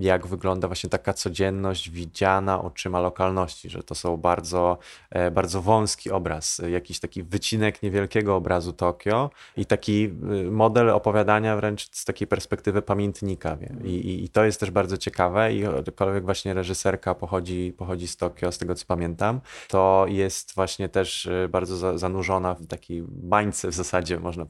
jak wygląda właśnie taka codzienność widziana oczyma lokalności, że to są bardzo, e, bardzo wąski obraz, jakiś taki wycinek niewielkiego obrazu Tokio i taki y, model opowiadania wręcz z takiej perspektywy pamiętnika. I, i, i to jest też bardzo ciekawe i aczkolwiek właśnie reżyserka pochodzi, pochodzi z Tokio, z tego co pamiętam, to jest właśnie też y, bardzo zanurzona w takiej bańce w zasadzie, można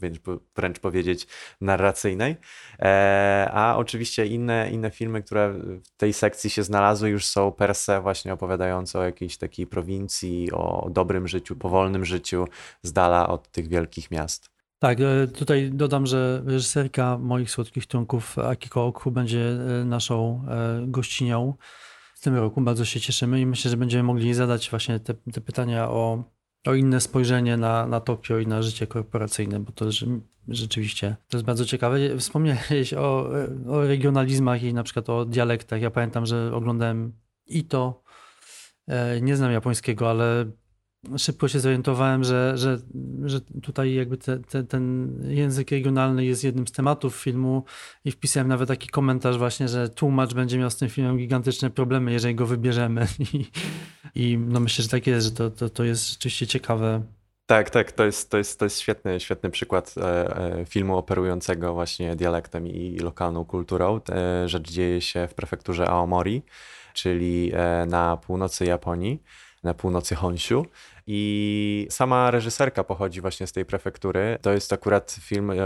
wręcz powiedzieć, narracyjnej. E, a oczywiście inne, inne filmy, które w tej sekcji się znalazły, już są per se właśnie opowiadające o jakiejś takiej prowincji, o dobrym życiu, powolnym życiu z dala od tych wielkich miast. Tak, e, tutaj dodam, że reżyserka moich słodkich trunków Akiko Oku będzie e, naszą e, gościnią w tym roku. Bardzo się cieszymy i myślę, że będziemy mogli zadać właśnie te, te pytania o, o inne spojrzenie na, na Tokio i na życie korporacyjne, bo to rzeczywiście to jest bardzo ciekawe. Wspomniałeś o, o regionalizmach i na przykład o dialektach. Ja pamiętam, że oglądałem Ito. Nie znam japońskiego, ale szybko się zorientowałem, że, że, że tutaj jakby te, te, ten język regionalny jest jednym z tematów filmu i wpisałem nawet taki komentarz właśnie, że tłumacz będzie miał z tym filmem gigantyczne problemy, jeżeli go wybierzemy i, i no myślę, że tak jest, że to, to, to jest rzeczywiście ciekawe. Tak, tak, to jest, to jest, to jest świetny, świetny przykład e, e, filmu operującego właśnie dialektem i lokalną kulturą. Rzecz dzieje się w prefekturze Aomori, czyli e, na północy Japonii na północy Honshu. I sama reżyserka pochodzi właśnie z tej prefektury. To jest akurat film e,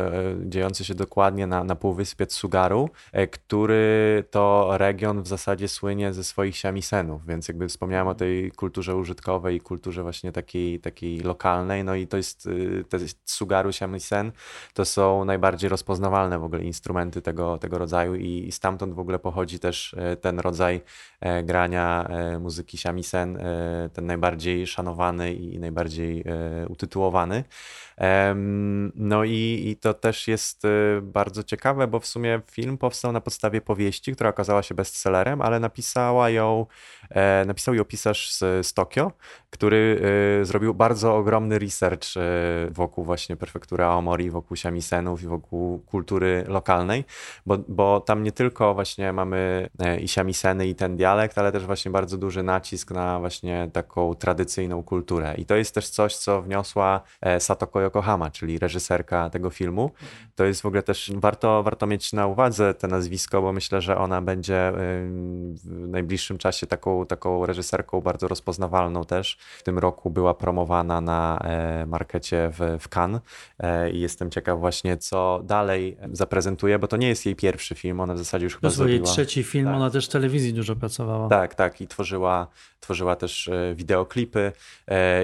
dziejący się dokładnie na, na półwyspie Tsugaru, e, który to region w zasadzie słynie ze swoich siamisenów, więc jakby wspomniałem o tej kulturze użytkowej i kulturze właśnie takiej, takiej lokalnej, no i to jest e, Tsugaru siamisen, to są najbardziej rozpoznawalne w ogóle instrumenty tego, tego rodzaju i stamtąd w ogóle pochodzi też ten rodzaj grania muzyki siamisen, ten najbardziej szanowany i najbardziej e, utytułowany. No i, i to też jest e, bardzo ciekawe, bo w sumie film powstał na podstawie powieści, która okazała się bestsellerem, ale napisała ją, e, napisał ją pisarz z, z Tokio, który zrobił bardzo ogromny research wokół właśnie prefektury Aomori, wokół siamisenów i wokół kultury lokalnej, bo, bo tam nie tylko właśnie mamy i siamiseny i ten dialekt, ale też właśnie bardzo duży nacisk na właśnie taką tradycyjną kulturę. I to jest też coś, co wniosła e, Satoko Yokohama, czyli reżyserka tego filmu. To jest w ogóle też, warto, warto mieć na uwadze te nazwisko, bo myślę, że ona będzie w najbliższym czasie taką, taką reżyserką bardzo rozpoznawalną też. W tym roku była promowana na e, markecie w, w Cannes e, i jestem ciekaw właśnie, co dalej zaprezentuje, bo to nie jest jej pierwszy film, ona w zasadzie już chyba to zrobiła... jej trzeci film, tak. ona też w telewizji dużo pracowała. Tak, tak i tworzyła, tworzyła też wideoklipy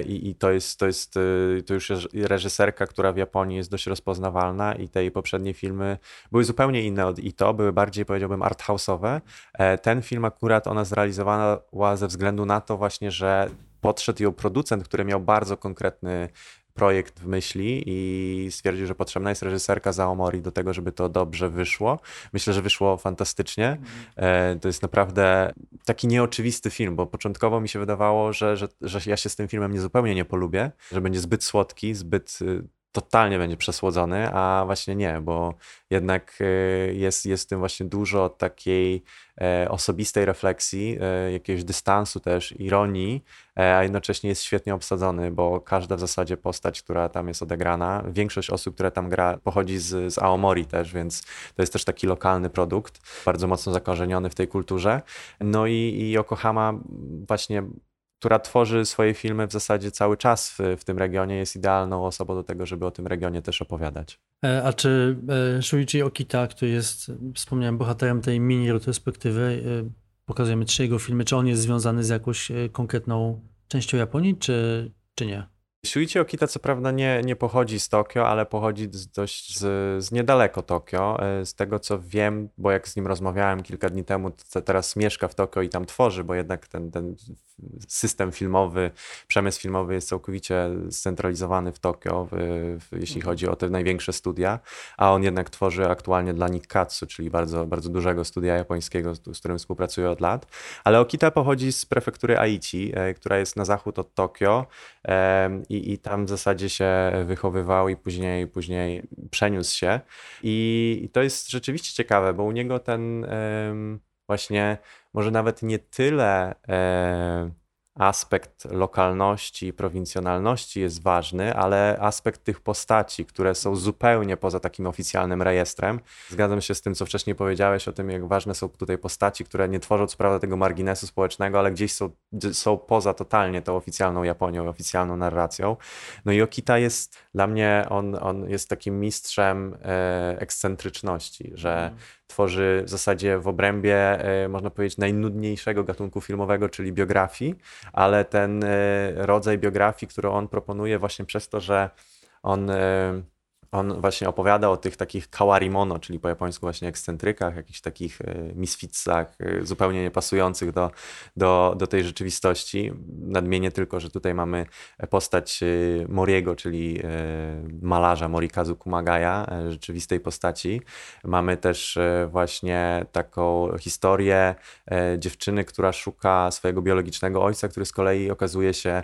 i, i to jest, to jest, y, to już reżyserka, która w Japonii jest dość rozpoznawalna i te jej poprzednie filmy były zupełnie inne od Ito, były bardziej powiedziałbym arthouse'owe. E, ten film akurat ona zrealizowała ze względu na to właśnie, że podszedł ją producent, który miał bardzo konkretny projekt w myśli i stwierdził, że potrzebna jest reżyserka Zaomori do tego, żeby to dobrze wyszło. Myślę, że wyszło fantastycznie. E, to jest naprawdę taki nieoczywisty film, bo początkowo mi się wydawało, że, że, że ja się z tym filmem nie zupełnie nie polubię, że będzie zbyt słodki, zbyt y, totalnie będzie przesłodzony, a właśnie nie, bo jednak y, jest, jest w tym właśnie dużo takiej e, osobistej refleksji, e, jakiegoś dystansu też, ironii, e, a jednocześnie jest świetnie obsadzony, bo każda w zasadzie postać, która tam jest odegrana, większość osób, które tam gra, pochodzi z, z Aomori też, więc to jest też taki lokalny produkt, bardzo mocno zakorzeniony w tej kulturze. No i, i Yokohama właśnie która tworzy swoje filmy w zasadzie cały czas w, w, tym regionie, jest idealną osobą do tego, żeby o tym regionie też opowiadać. E, a czy e, Shuichi Okita, który jest, wspomniałem, bohaterem tej mini retrospektywy, e, pokazujemy trzy jego filmy, czy on jest związany z jakąś konkretną częścią Japonii, czy, czy nie? Shuichi Okita co prawda nie, nie pochodzi z Tokio, ale pochodzi z dość z, z niedaleko Tokio. E, z tego co wiem, bo jak z nim rozmawiałem kilka dni temu, to teraz mieszka w Tokio i tam tworzy, bo jednak ten, ten system filmowy, przemysł filmowy jest całkowicie scentralizowany w Tokio, w, w, jeśli chodzi o te największe studia, a on jednak tworzy aktualnie dla Nikkatsu, czyli bardzo, bardzo dużego studia japońskiego, z, którym współpracuje od lat. Ale Okita pochodzi z prefektury Aichi, e, która jest na zachód od Tokio i, i tam w zasadzie się wychowywał i później, później przeniósł się. I, I, to jest rzeczywiście ciekawe, bo u niego ten właśnie może nawet nie tyle aspekt lokalności i prowincjonalności jest ważny, ale aspekt tych postaci, które są zupełnie poza takim oficjalnym rejestrem. Zgadzam się z tym, co wcześniej powiedziałeś o tym, jak ważne są tutaj postaci, które nie tworzą co prawda tego marginesu społecznego, ale gdzieś są, są poza totalnie tą oficjalną Japonią oficjalną narracją. No i Okita jest dla mnie, on, on jest takim mistrzem e, ekscentryczności, że mm tworzy w zasadzie w obrębie, e, można powiedzieć, najnudniejszego gatunku filmowego, czyli biografii, ale ten e, rodzaj biografii, który on proponuje właśnie przez to, że on e, on właśnie opowiada o tych takich kawarimono, czyli po japońsku właśnie ekscentrykach, jakichś takich e, misfitsach, e, zupełnie niepasujących do, do, do tej rzeczywistości. Nadmienię tylko, że tutaj mamy postać e, Moriego, czyli malarza Morikazu Kumagaya, rzeczywistej postaci. Mamy też właśnie taką historię dziewczyny, która szuka swojego biologicznego ojca, który z kolei okazuje się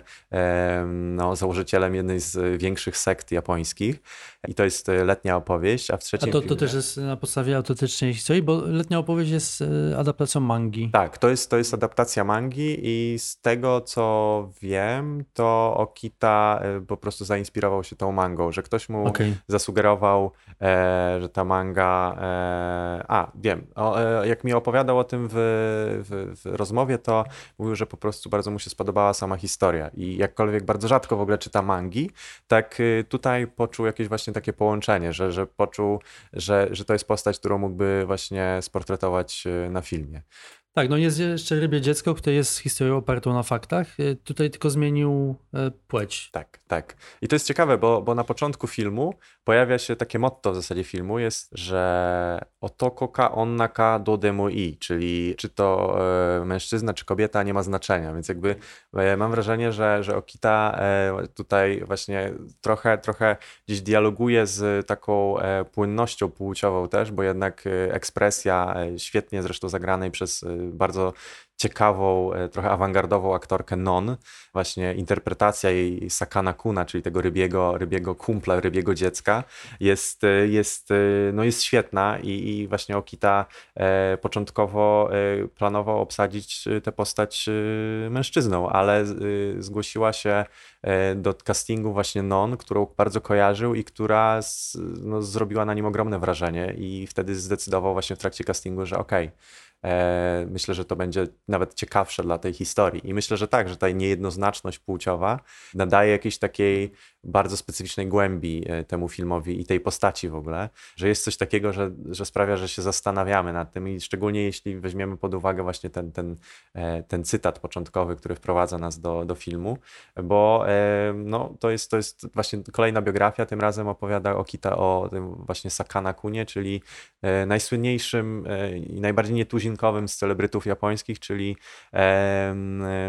no, założycielem jednej z większych sekt japońskich. I to jest e, letnia opowieść, a w trzecim A to, filmie... to też jest na podstawie autentycznej historii, bo letnia opowieść jest e, adaptacją mangi. Tak, to jest, to jest adaptacja mangi i z tego co wiem, to Okita e, po prostu zainspirował się tą mangą, że ktoś mu okay. zasugerował, e, że ta manga... A, wiem, o, e, jak mi opowiadał o tym w, w, w rozmowie, to mówił, że po prostu bardzo mu się spodobała sama historia i jakkolwiek bardzo rzadko w ogóle czyta mangi, tak tutaj poczuł jakieś właśnie takie połączenie, że, że poczuł, że, że to jest postać, którą mógłby właśnie sportretować e, na filmie. Tak, no jest jeszcze Rybie Dziecko, które jest historią opartą na faktach. E, tutaj tylko zmienił e, płeć. Tak, tak. I to jest ciekawe, bo, bo na początku filmu pojawia się takie motto w zasadzie filmu, jest, że otokoka onnaka do demo i, czyli czy to e, mężczyzna, czy kobieta nie ma znaczenia, więc jakby e, mam wrażenie, że, że Okita e, tutaj właśnie trochę, trochę gdzieś dialoguje z taką płynnością płciową też, bo jednak ekspresja świetnie zresztą zagranej przez bardzo ciekawą, e, trochę awangardową aktorkę Non. Właśnie interpretacja jej Sakana Kuna, czyli tego rybiego, rybiego kumpla, rybiego dziecka jest, e, jest, e, no jest świetna i, i właśnie Okita początkowo planował obsadzić tę postać mężczyzną, ale zgłosiła się do castingu właśnie Non, którą bardzo kojarzył i która z, no, zrobiła na nim ogromne wrażenie i wtedy zdecydował właśnie w trakcie castingu, że okej, okay, myślę, że to będzie nawet ciekawsze dla tej historii. I myślę, że tak, że ta niejednoznaczność płciowa nadaje jakiejś takiej bardzo specyficznej głębi e, temu filmowi i tej postaci w ogóle, że jest coś takiego, że, że sprawia, że się zastanawiamy nad tym i szczególnie jeśli weźmiemy pod uwagę właśnie ten, ten, e, ten cytat początkowy, który wprowadza nas do, do filmu, bo no, to, jest, to jest właśnie kolejna biografia, tym razem opowiada Okita o tym właśnie Sakana Kunie, czyli najsłynniejszym i najbardziej z celebrytów japońskich, czyli,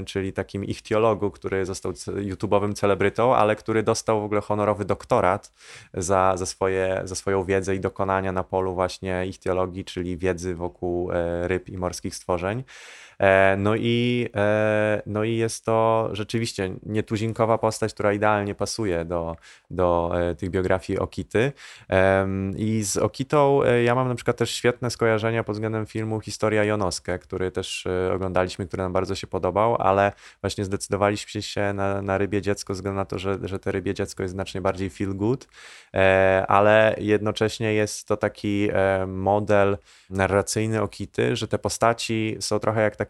czyli takim ichtiologu, który został YouTube'owym celebrytą, ale który dostał w ogóle honorowy doktorat za, za, swoje, za swoją wiedzę i dokonania na polu właśnie ichtiologii, czyli wiedzy wokół e, ryb i morskich stworzeń. E, no i, e, no i jest to rzeczywiście nietuzinkowa postać, która idealnie pasuje do, do e, tych biografii Okity. I z Okitą ja mam na przykład też świetne skojarzenia pod względem filmu Historia Jonoskę, który też oglądaliśmy, który nam bardzo się podobał, ale właśnie zdecydowaliśmy się na, na Rybie Dziecko ze względu na to, że, że te Rybie Dziecko jest znacznie bardziej feel good, ale jednocześnie jest to taki model narracyjny Okity, że te postaci są trochę jak takie,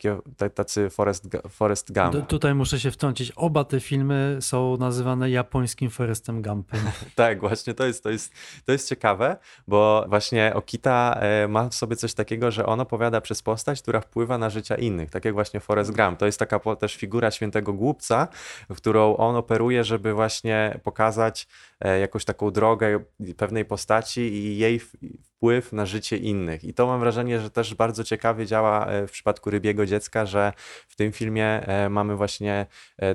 tacy Forest, Forest Gump. tutaj muszę się wtrącić. Oba te filmy są nazywane japońskim Forestem Gumpem. tak, właśnie to jest, to, jest, to jest ciekawe, bo właśnie Okita e, ma w sobie coś takiego, że on opowiada przez postać, która wpływa na życia innych, tak jak właśnie Forrest Gump. To jest taka też figura świętego głupca, w którą on operuje, żeby właśnie pokazać e, jakąś taką drogę pewnej postaci i jej wpływ na życie innych. I to mam wrażenie, że też bardzo ciekawie działa e, w przypadku Rybiego Dziecka, że w tym filmie e, mamy właśnie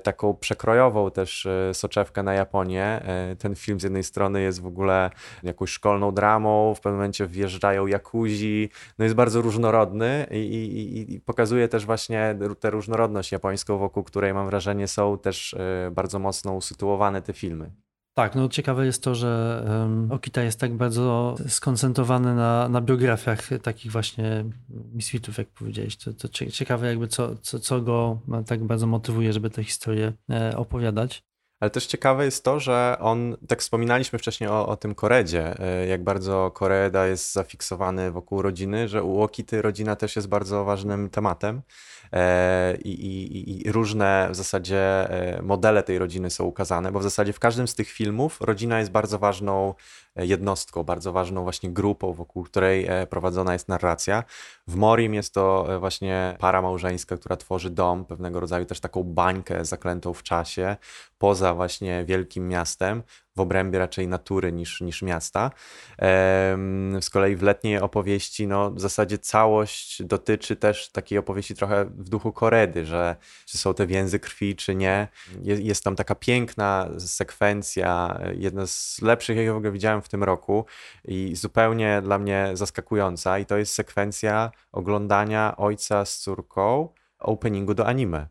taką przekrojową też soczewkę na Japonię. Ten film z jednej strony jest w ogóle jakąś szkolną dramą, w pewnym momencie wjeżdżają jakuzi, no jest bardzo różnorodny i, i, i pokazuje też właśnie tę różnorodność japońską, wokół której mam wrażenie są też bardzo mocno usytuowane te filmy. Tak, no ciekawe jest to, że Okita jest tak bardzo skoncentrowany na, na biografiach takich właśnie misfitów, jak powiedziałeś. To, to ciekawe jakby co, co, co go tak bardzo motywuje, żeby tę historię e, opowiadać. Ale też ciekawe jest to, że on, tak wspominaliśmy wcześniej o, o tym Koredzie, e, jak bardzo Koreda jest zafiksowany wokół rodziny, że u Okity rodzina też jest bardzo ważnym tematem. E, i, i, i, różne w zasadzie e, modele tej rodziny są ukazane, bo w zasadzie w każdym z tych filmów rodzina jest bardzo ważną e, jednostką, bardzo ważną właśnie grupą, wokół której prowadzona jest narracja. W Morim jest to właśnie para małżeńska, która tworzy dom, pewnego rodzaju też taką bańkę zaklętą w czasie, poza właśnie wielkim miastem, w obrębie raczej natury niż, niż miasta. Z kolei w letniej opowieści, no w zasadzie całość dotyczy też takiej opowieści trochę w duchu Koredy, że czy są te więzy krwi, czy nie. Jest, tam taka piękna sekwencja, jedna z lepszych, jakie w ogóle widziałem w tym roku i zupełnie dla mnie zaskakująca i to jest sekwencja oglądania ojca z córką openingu do anime.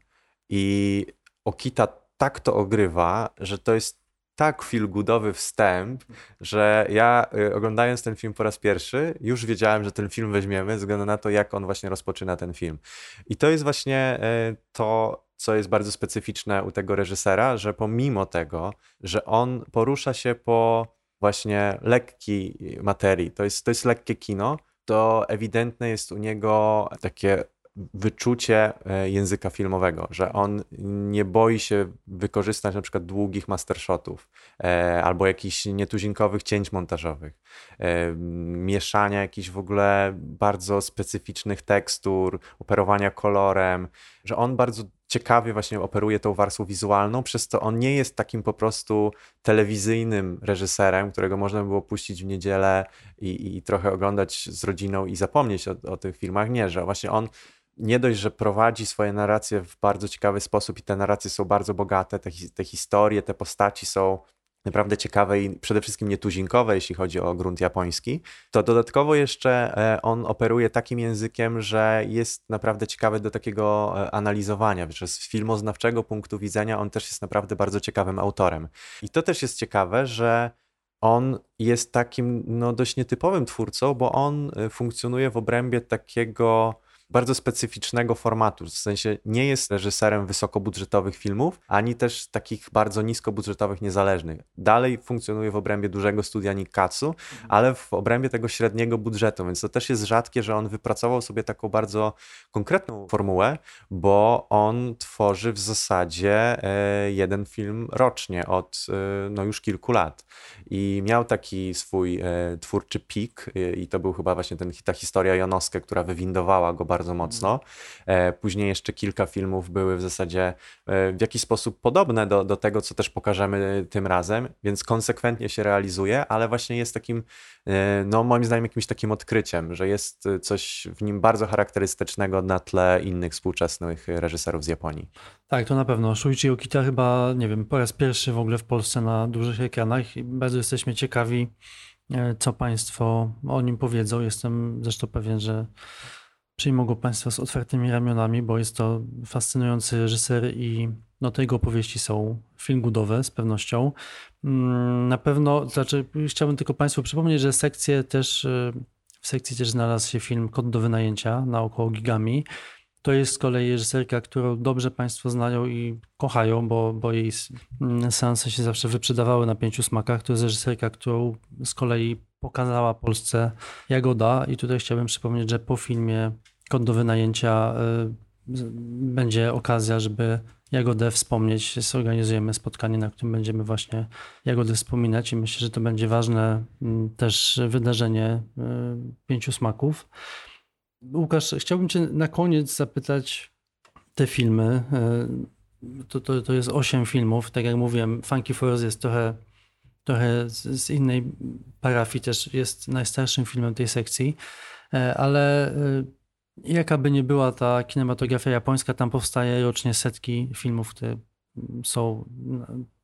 I Okita tak to ogrywa, że to jest tak feelgoodowy wstęp, że ja y, oglądając ten film po raz pierwszy, już wiedziałem, że ten film weźmiemy, ze względu na to, jak on właśnie rozpoczyna ten film. I to jest właśnie y, to, co jest bardzo specyficzne u tego reżysera, że pomimo tego, że on porusza się po właśnie lekkiej materii, to jest, to jest lekkie kino, to ewidentne jest u niego takie wyczucie e, języka filmowego, że on nie boi się wykorzystać na przykład długich mastershotów e, albo jakichś nietuzinkowych cięć montażowych, e, mieszania jakichś w ogóle bardzo specyficznych tekstur, operowania kolorem, że on bardzo ciekawie właśnie operuje tą warstwą wizualną, przez to on nie jest takim po prostu telewizyjnym reżyserem, którego można było puścić w niedzielę i, i trochę oglądać z rodziną i zapomnieć o, o tych filmach. Nie, że właśnie on nie dość, że prowadzi swoje narracje w bardzo ciekawy sposób i te narracje są bardzo bogate, te, te historie, te postaci są naprawdę ciekawe i przede wszystkim nietuzinkowe, jeśli chodzi o grunt japoński, to dodatkowo jeszcze e, on operuje takim językiem, że jest naprawdę ciekawy do takiego e, analizowania, z filmoznawczego punktu widzenia on też jest naprawdę bardzo ciekawym autorem. I to też jest ciekawe, że on jest takim no, dość nietypowym twórcą, bo on e, funkcjonuje w obrębie takiego bardzo specyficznego formatu. W sensie nie jest reżyserem wysokobudżetowych filmów, ani też takich bardzo niskobudżetowych, niezależnych. Dalej funkcjonuje w obrębie dużego studia Nikatsu, mhm. ale w obrębie tego średniego budżetu, więc to też jest rzadkie, że on wypracował sobie taką bardzo konkretną formułę, bo on tworzy w zasadzie e, jeden film rocznie od e, no już kilku lat. I miał taki swój e, twórczy pik i to był chyba właśnie ten, ta historia Jonoskę, która wywindowała go bardzo bardzo mocno. E, później jeszcze kilka filmów były w zasadzie e, w jakiś sposób podobne do, do tego, co też pokażemy tym razem, więc konsekwentnie się realizuje, ale właśnie jest takim, e, no moim zdaniem, jakimś takim odkryciem, że jest coś w nim bardzo charakterystycznego na tle innych współczesnych reżyserów z Japonii. Tak, to na pewno. Shuichi Okita chyba, nie wiem, po raz pierwszy w ogóle w Polsce na dużych ekranach i bardzo jesteśmy ciekawi, co Państwo o nim powiedzą. Jestem zresztą pewien, że przyjmą go Państwo z otwartymi ramionami, bo jest to fascynujący reżyser i no, te jego opowieści są filmgudowe z pewnością. Mm, na pewno, znaczy chciałbym tylko Państwu przypomnieć, że sekcje też, y, w sekcji też znalazł się film Kod do wynajęcia na około gigami. To jest z kolei reżyserka, którą dobrze Państwo znają i kochają, bo, bo jej mm, seanse się zawsze wyprzedawały na pięciu smakach. To jest reżyserka, którą z kolei pokazała Polsce Jagoda i tutaj chciałbym przypomnieć, że po filmie kod do wynajęcia y, będzie okazja, żeby Jagodę wspomnieć. Zorganizujemy spotkanie, na którym będziemy właśnie Jagodę wspominać i myślę, że to będzie ważne mm, też wydarzenie y, pięciu smaków. Łukasz, chciałbym Cię na koniec zapytać te filmy. E, to, to, to jest osiem filmów. Tak jak mówiłem, Funky Forest jest trochę, trochę z, innej parafii, też jest najstarszym filmem tej sekcji, ale jaka by nie była ta kinematografia japońska, tam powstaje rocznie setki filmów, które są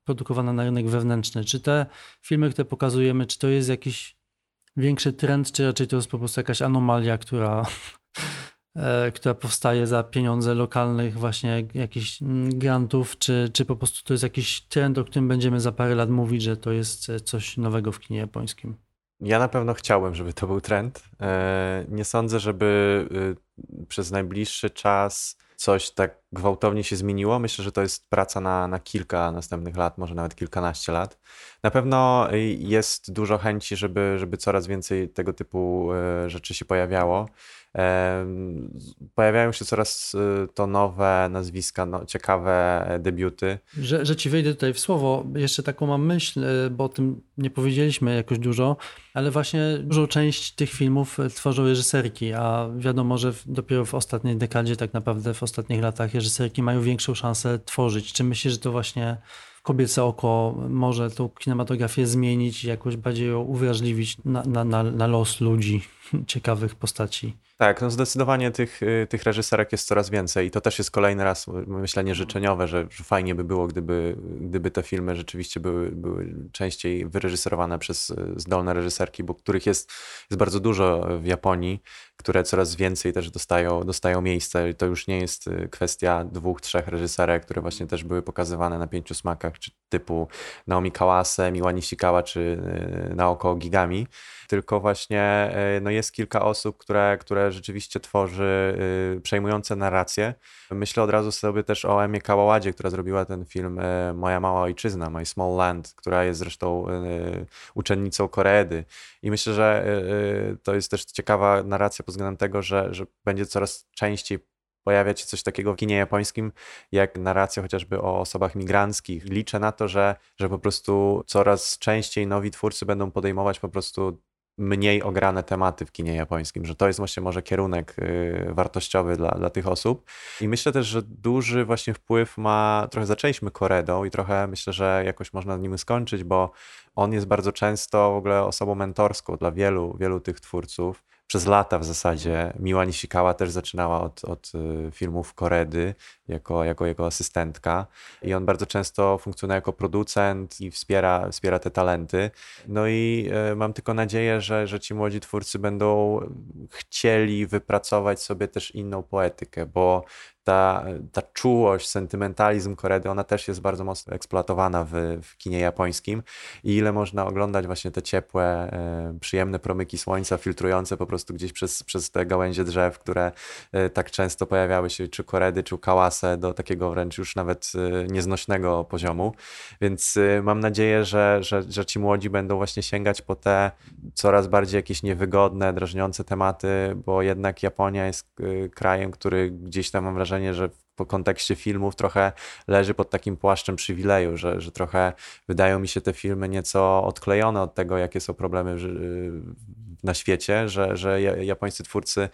produkowane na rynek wewnętrzny. Czy te filmy, które pokazujemy, czy to jest jakiś większy trend, czy raczej to jest po prostu jakaś anomalia, która, e, która powstaje za pieniądze lokalnych właśnie jakichś mm, grantów, czy, czy po prostu to jest jakiś trend, o którym będziemy za parę lat mówić, że to jest coś nowego w kinie japońskim? Ja na pewno chciałbym, żeby to był trend. E, nie sądzę, żeby y, przez najbliższy czas coś tak gwałtownie się zmieniło. Myślę, że to jest praca na, na kilka następnych lat, może nawet kilkanaście lat. Na pewno jest dużo chęci, żeby, żeby coraz więcej tego typu e, rzeczy się pojawiało. Pojawiają się coraz y, to nowe nazwiska, no, ciekawe debiuty. Że, że ci wejdę tutaj w słowo, jeszcze taką mam myśl, y, bo o tym nie powiedzieliśmy jakoś dużo, ale właśnie dużą część tych filmów tworzą reżyserki, a wiadomo, że dopiero w ostatniej dekadzie, tak naprawdę w ostatnich latach reżyserki mają większą szansę tworzyć. Czy myślisz, że to właśnie kobiece oko może tą kinematografię zmienić i jakoś bardziej ją uwrażliwić na, na, na, na los ludzi, ciekawych postaci? Tak, no zdecydowanie tych, y, tych reżyserek jest coraz więcej i to też jest kolejny raz myślenie życzeniowe, że, że fajnie by było, gdyby, gdyby te filmy rzeczywiście były, były częściej wyreżyserowane przez y, zdolne reżyserki, bo których jest, jest bardzo dużo w Japonii, które coraz więcej też dostają, dostają miejsce. To już nie jest y, kwestia dwóch, trzech reżyserek, które właśnie też były pokazywane na pięciu smakach, czy typu Naomi Kawase, Miła Nishikawa, czy Naoko Gigami, tylko właśnie no jest kilka osób, które, które rzeczywiście tworzy y, przejmujące narracje. Myślę od razu sobie też o Emie Kałaładzie, która zrobiła ten film y, Moja Mała Ojczyzna, My Small Land, która jest zresztą y, uczennicą Koredy. I myślę, że to jest też ciekawa narracja pod względem tego, że, że będzie coraz częściej pojawiać się coś takiego w kinie japońskim, jak narracja chociażby o osobach migranckich. Liczę na to, że, że po prostu coraz częściej nowi twórcy będą podejmować po prostu mniej ograne tematy w kinie japońskim, że to jest właśnie może kierunek y, wartościowy dla, dla tych osób. I myślę też, że duży właśnie wpływ ma, trochę zaczęliśmy Koredą i trochę myślę, że jakoś można nim skończyć, bo on jest bardzo często w ogóle osobą mentorską dla wielu, wielu tych twórców przez lata w zasadzie Miła Nishikawa też zaczynała od, od y, filmów Koredy jako, jako jego asystentka i on bardzo często funkcjonuje jako producent i wspiera, wspiera te talenty. No i y, mam tylko nadzieję, że, że ci młodzi twórcy będą chcieli wypracować sobie też inną poetykę, bo ta, ta czułość, sentymentalizm Koredy, ona też jest bardzo mocno eksploatowana w, w kinie japońskim i ile można oglądać właśnie te ciepłe, e, przyjemne promyki słońca filtrujące po prostu gdzieś przez, przez te gałęzie drzew, które e, tak często pojawiały się, czy Koredy, czy Kałase, do takiego wręcz już nawet e, nieznośnego poziomu. Więc mam nadzieję, że, że, że ci młodzi będą właśnie sięgać po te coraz bardziej jakieś niewygodne, drażniące tematy, bo jednak Japonia jest krajem, który gdzieś tam mam wrażenie, wrażenie, że w kontekście filmów trochę leży pod takim płaszczem przywileju, że, że trochę wydają mi się te filmy nieco odklejone od tego, jakie są problemy na świecie, że, że japońscy twórcy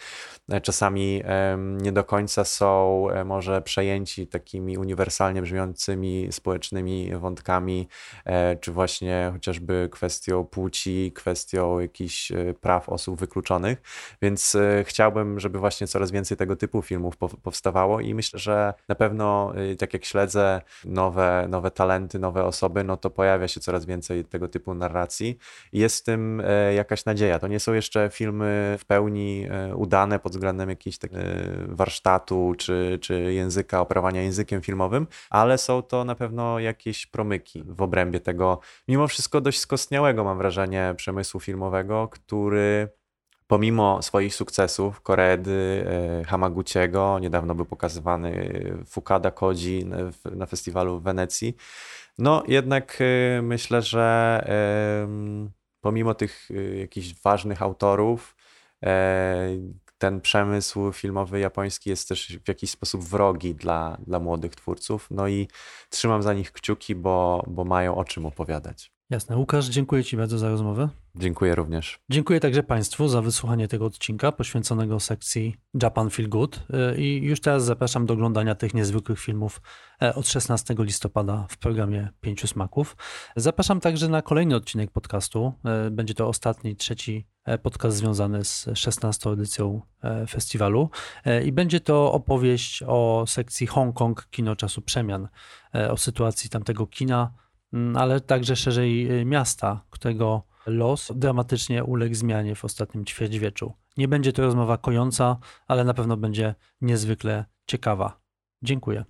e, czasami nie do końca są e, może przejęci takimi uniwersalnie brzmiącymi społecznymi wątkami, e, czy właśnie chociażby kwestią płci, kwestią jakichś praw osób wykluczonych. Więc chciałbym, żeby właśnie coraz więcej tego typu filmów powstawało i myślę, że na pewno tak jak śledzę nowe, nowe talenty, nowe osoby, no to pojawia się coraz więcej tego typu narracji i jest w tym jakaś nadzieja. To nie są jeszcze filmy w pełni e, udane pod względem jakiegoś tak, warsztatu czy, czy języka, oprawania językiem filmowym, ale są to na pewno jakieś promyki w obrębie tego, mimo wszystko dość skostniałego, mam wrażenie, przemysłu filmowego, który pomimo swoich sukcesów, Koredy, e, Hamaguchiego, niedawno był pokazywany Fukada Koji na festiwalu w Wenecji, no jednak myślę, że pomimo tych y, jakichś ważnych autorów, e, ten przemysł filmowy japoński jest też w jakiś sposób wrogi dla, dla młodych twórców. No i trzymam za nich kciuki, bo, bo mają o czym opowiadać. Jasne. Łukasz, dziękuję Ci bardzo za rozmowę. Dziękuję również. Dziękuję także Państwu za wysłuchanie tego odcinka poświęconego sekcji Japan Feel Good y, i już teraz zapraszam do oglądania tych niezwykłych filmów e, od 16 listopada w programie Pięciu Smaków. Zapraszam także na kolejny odcinek podcastu. E, będzie to ostatni, trzeci e, podcast związany z 16 edycją festiwalu i będzie to opowieść o sekcji Hongkong Kino Czasu Przemian, o sytuacji tamtego kina, ale także szerzej miasta, którego los dramatycznie uległ zmianie w ostatnim ćwierćwieczu. Nie będzie to rozmowa kojąca, ale na pewno będzie niezwykle ciekawa. Dziękuję.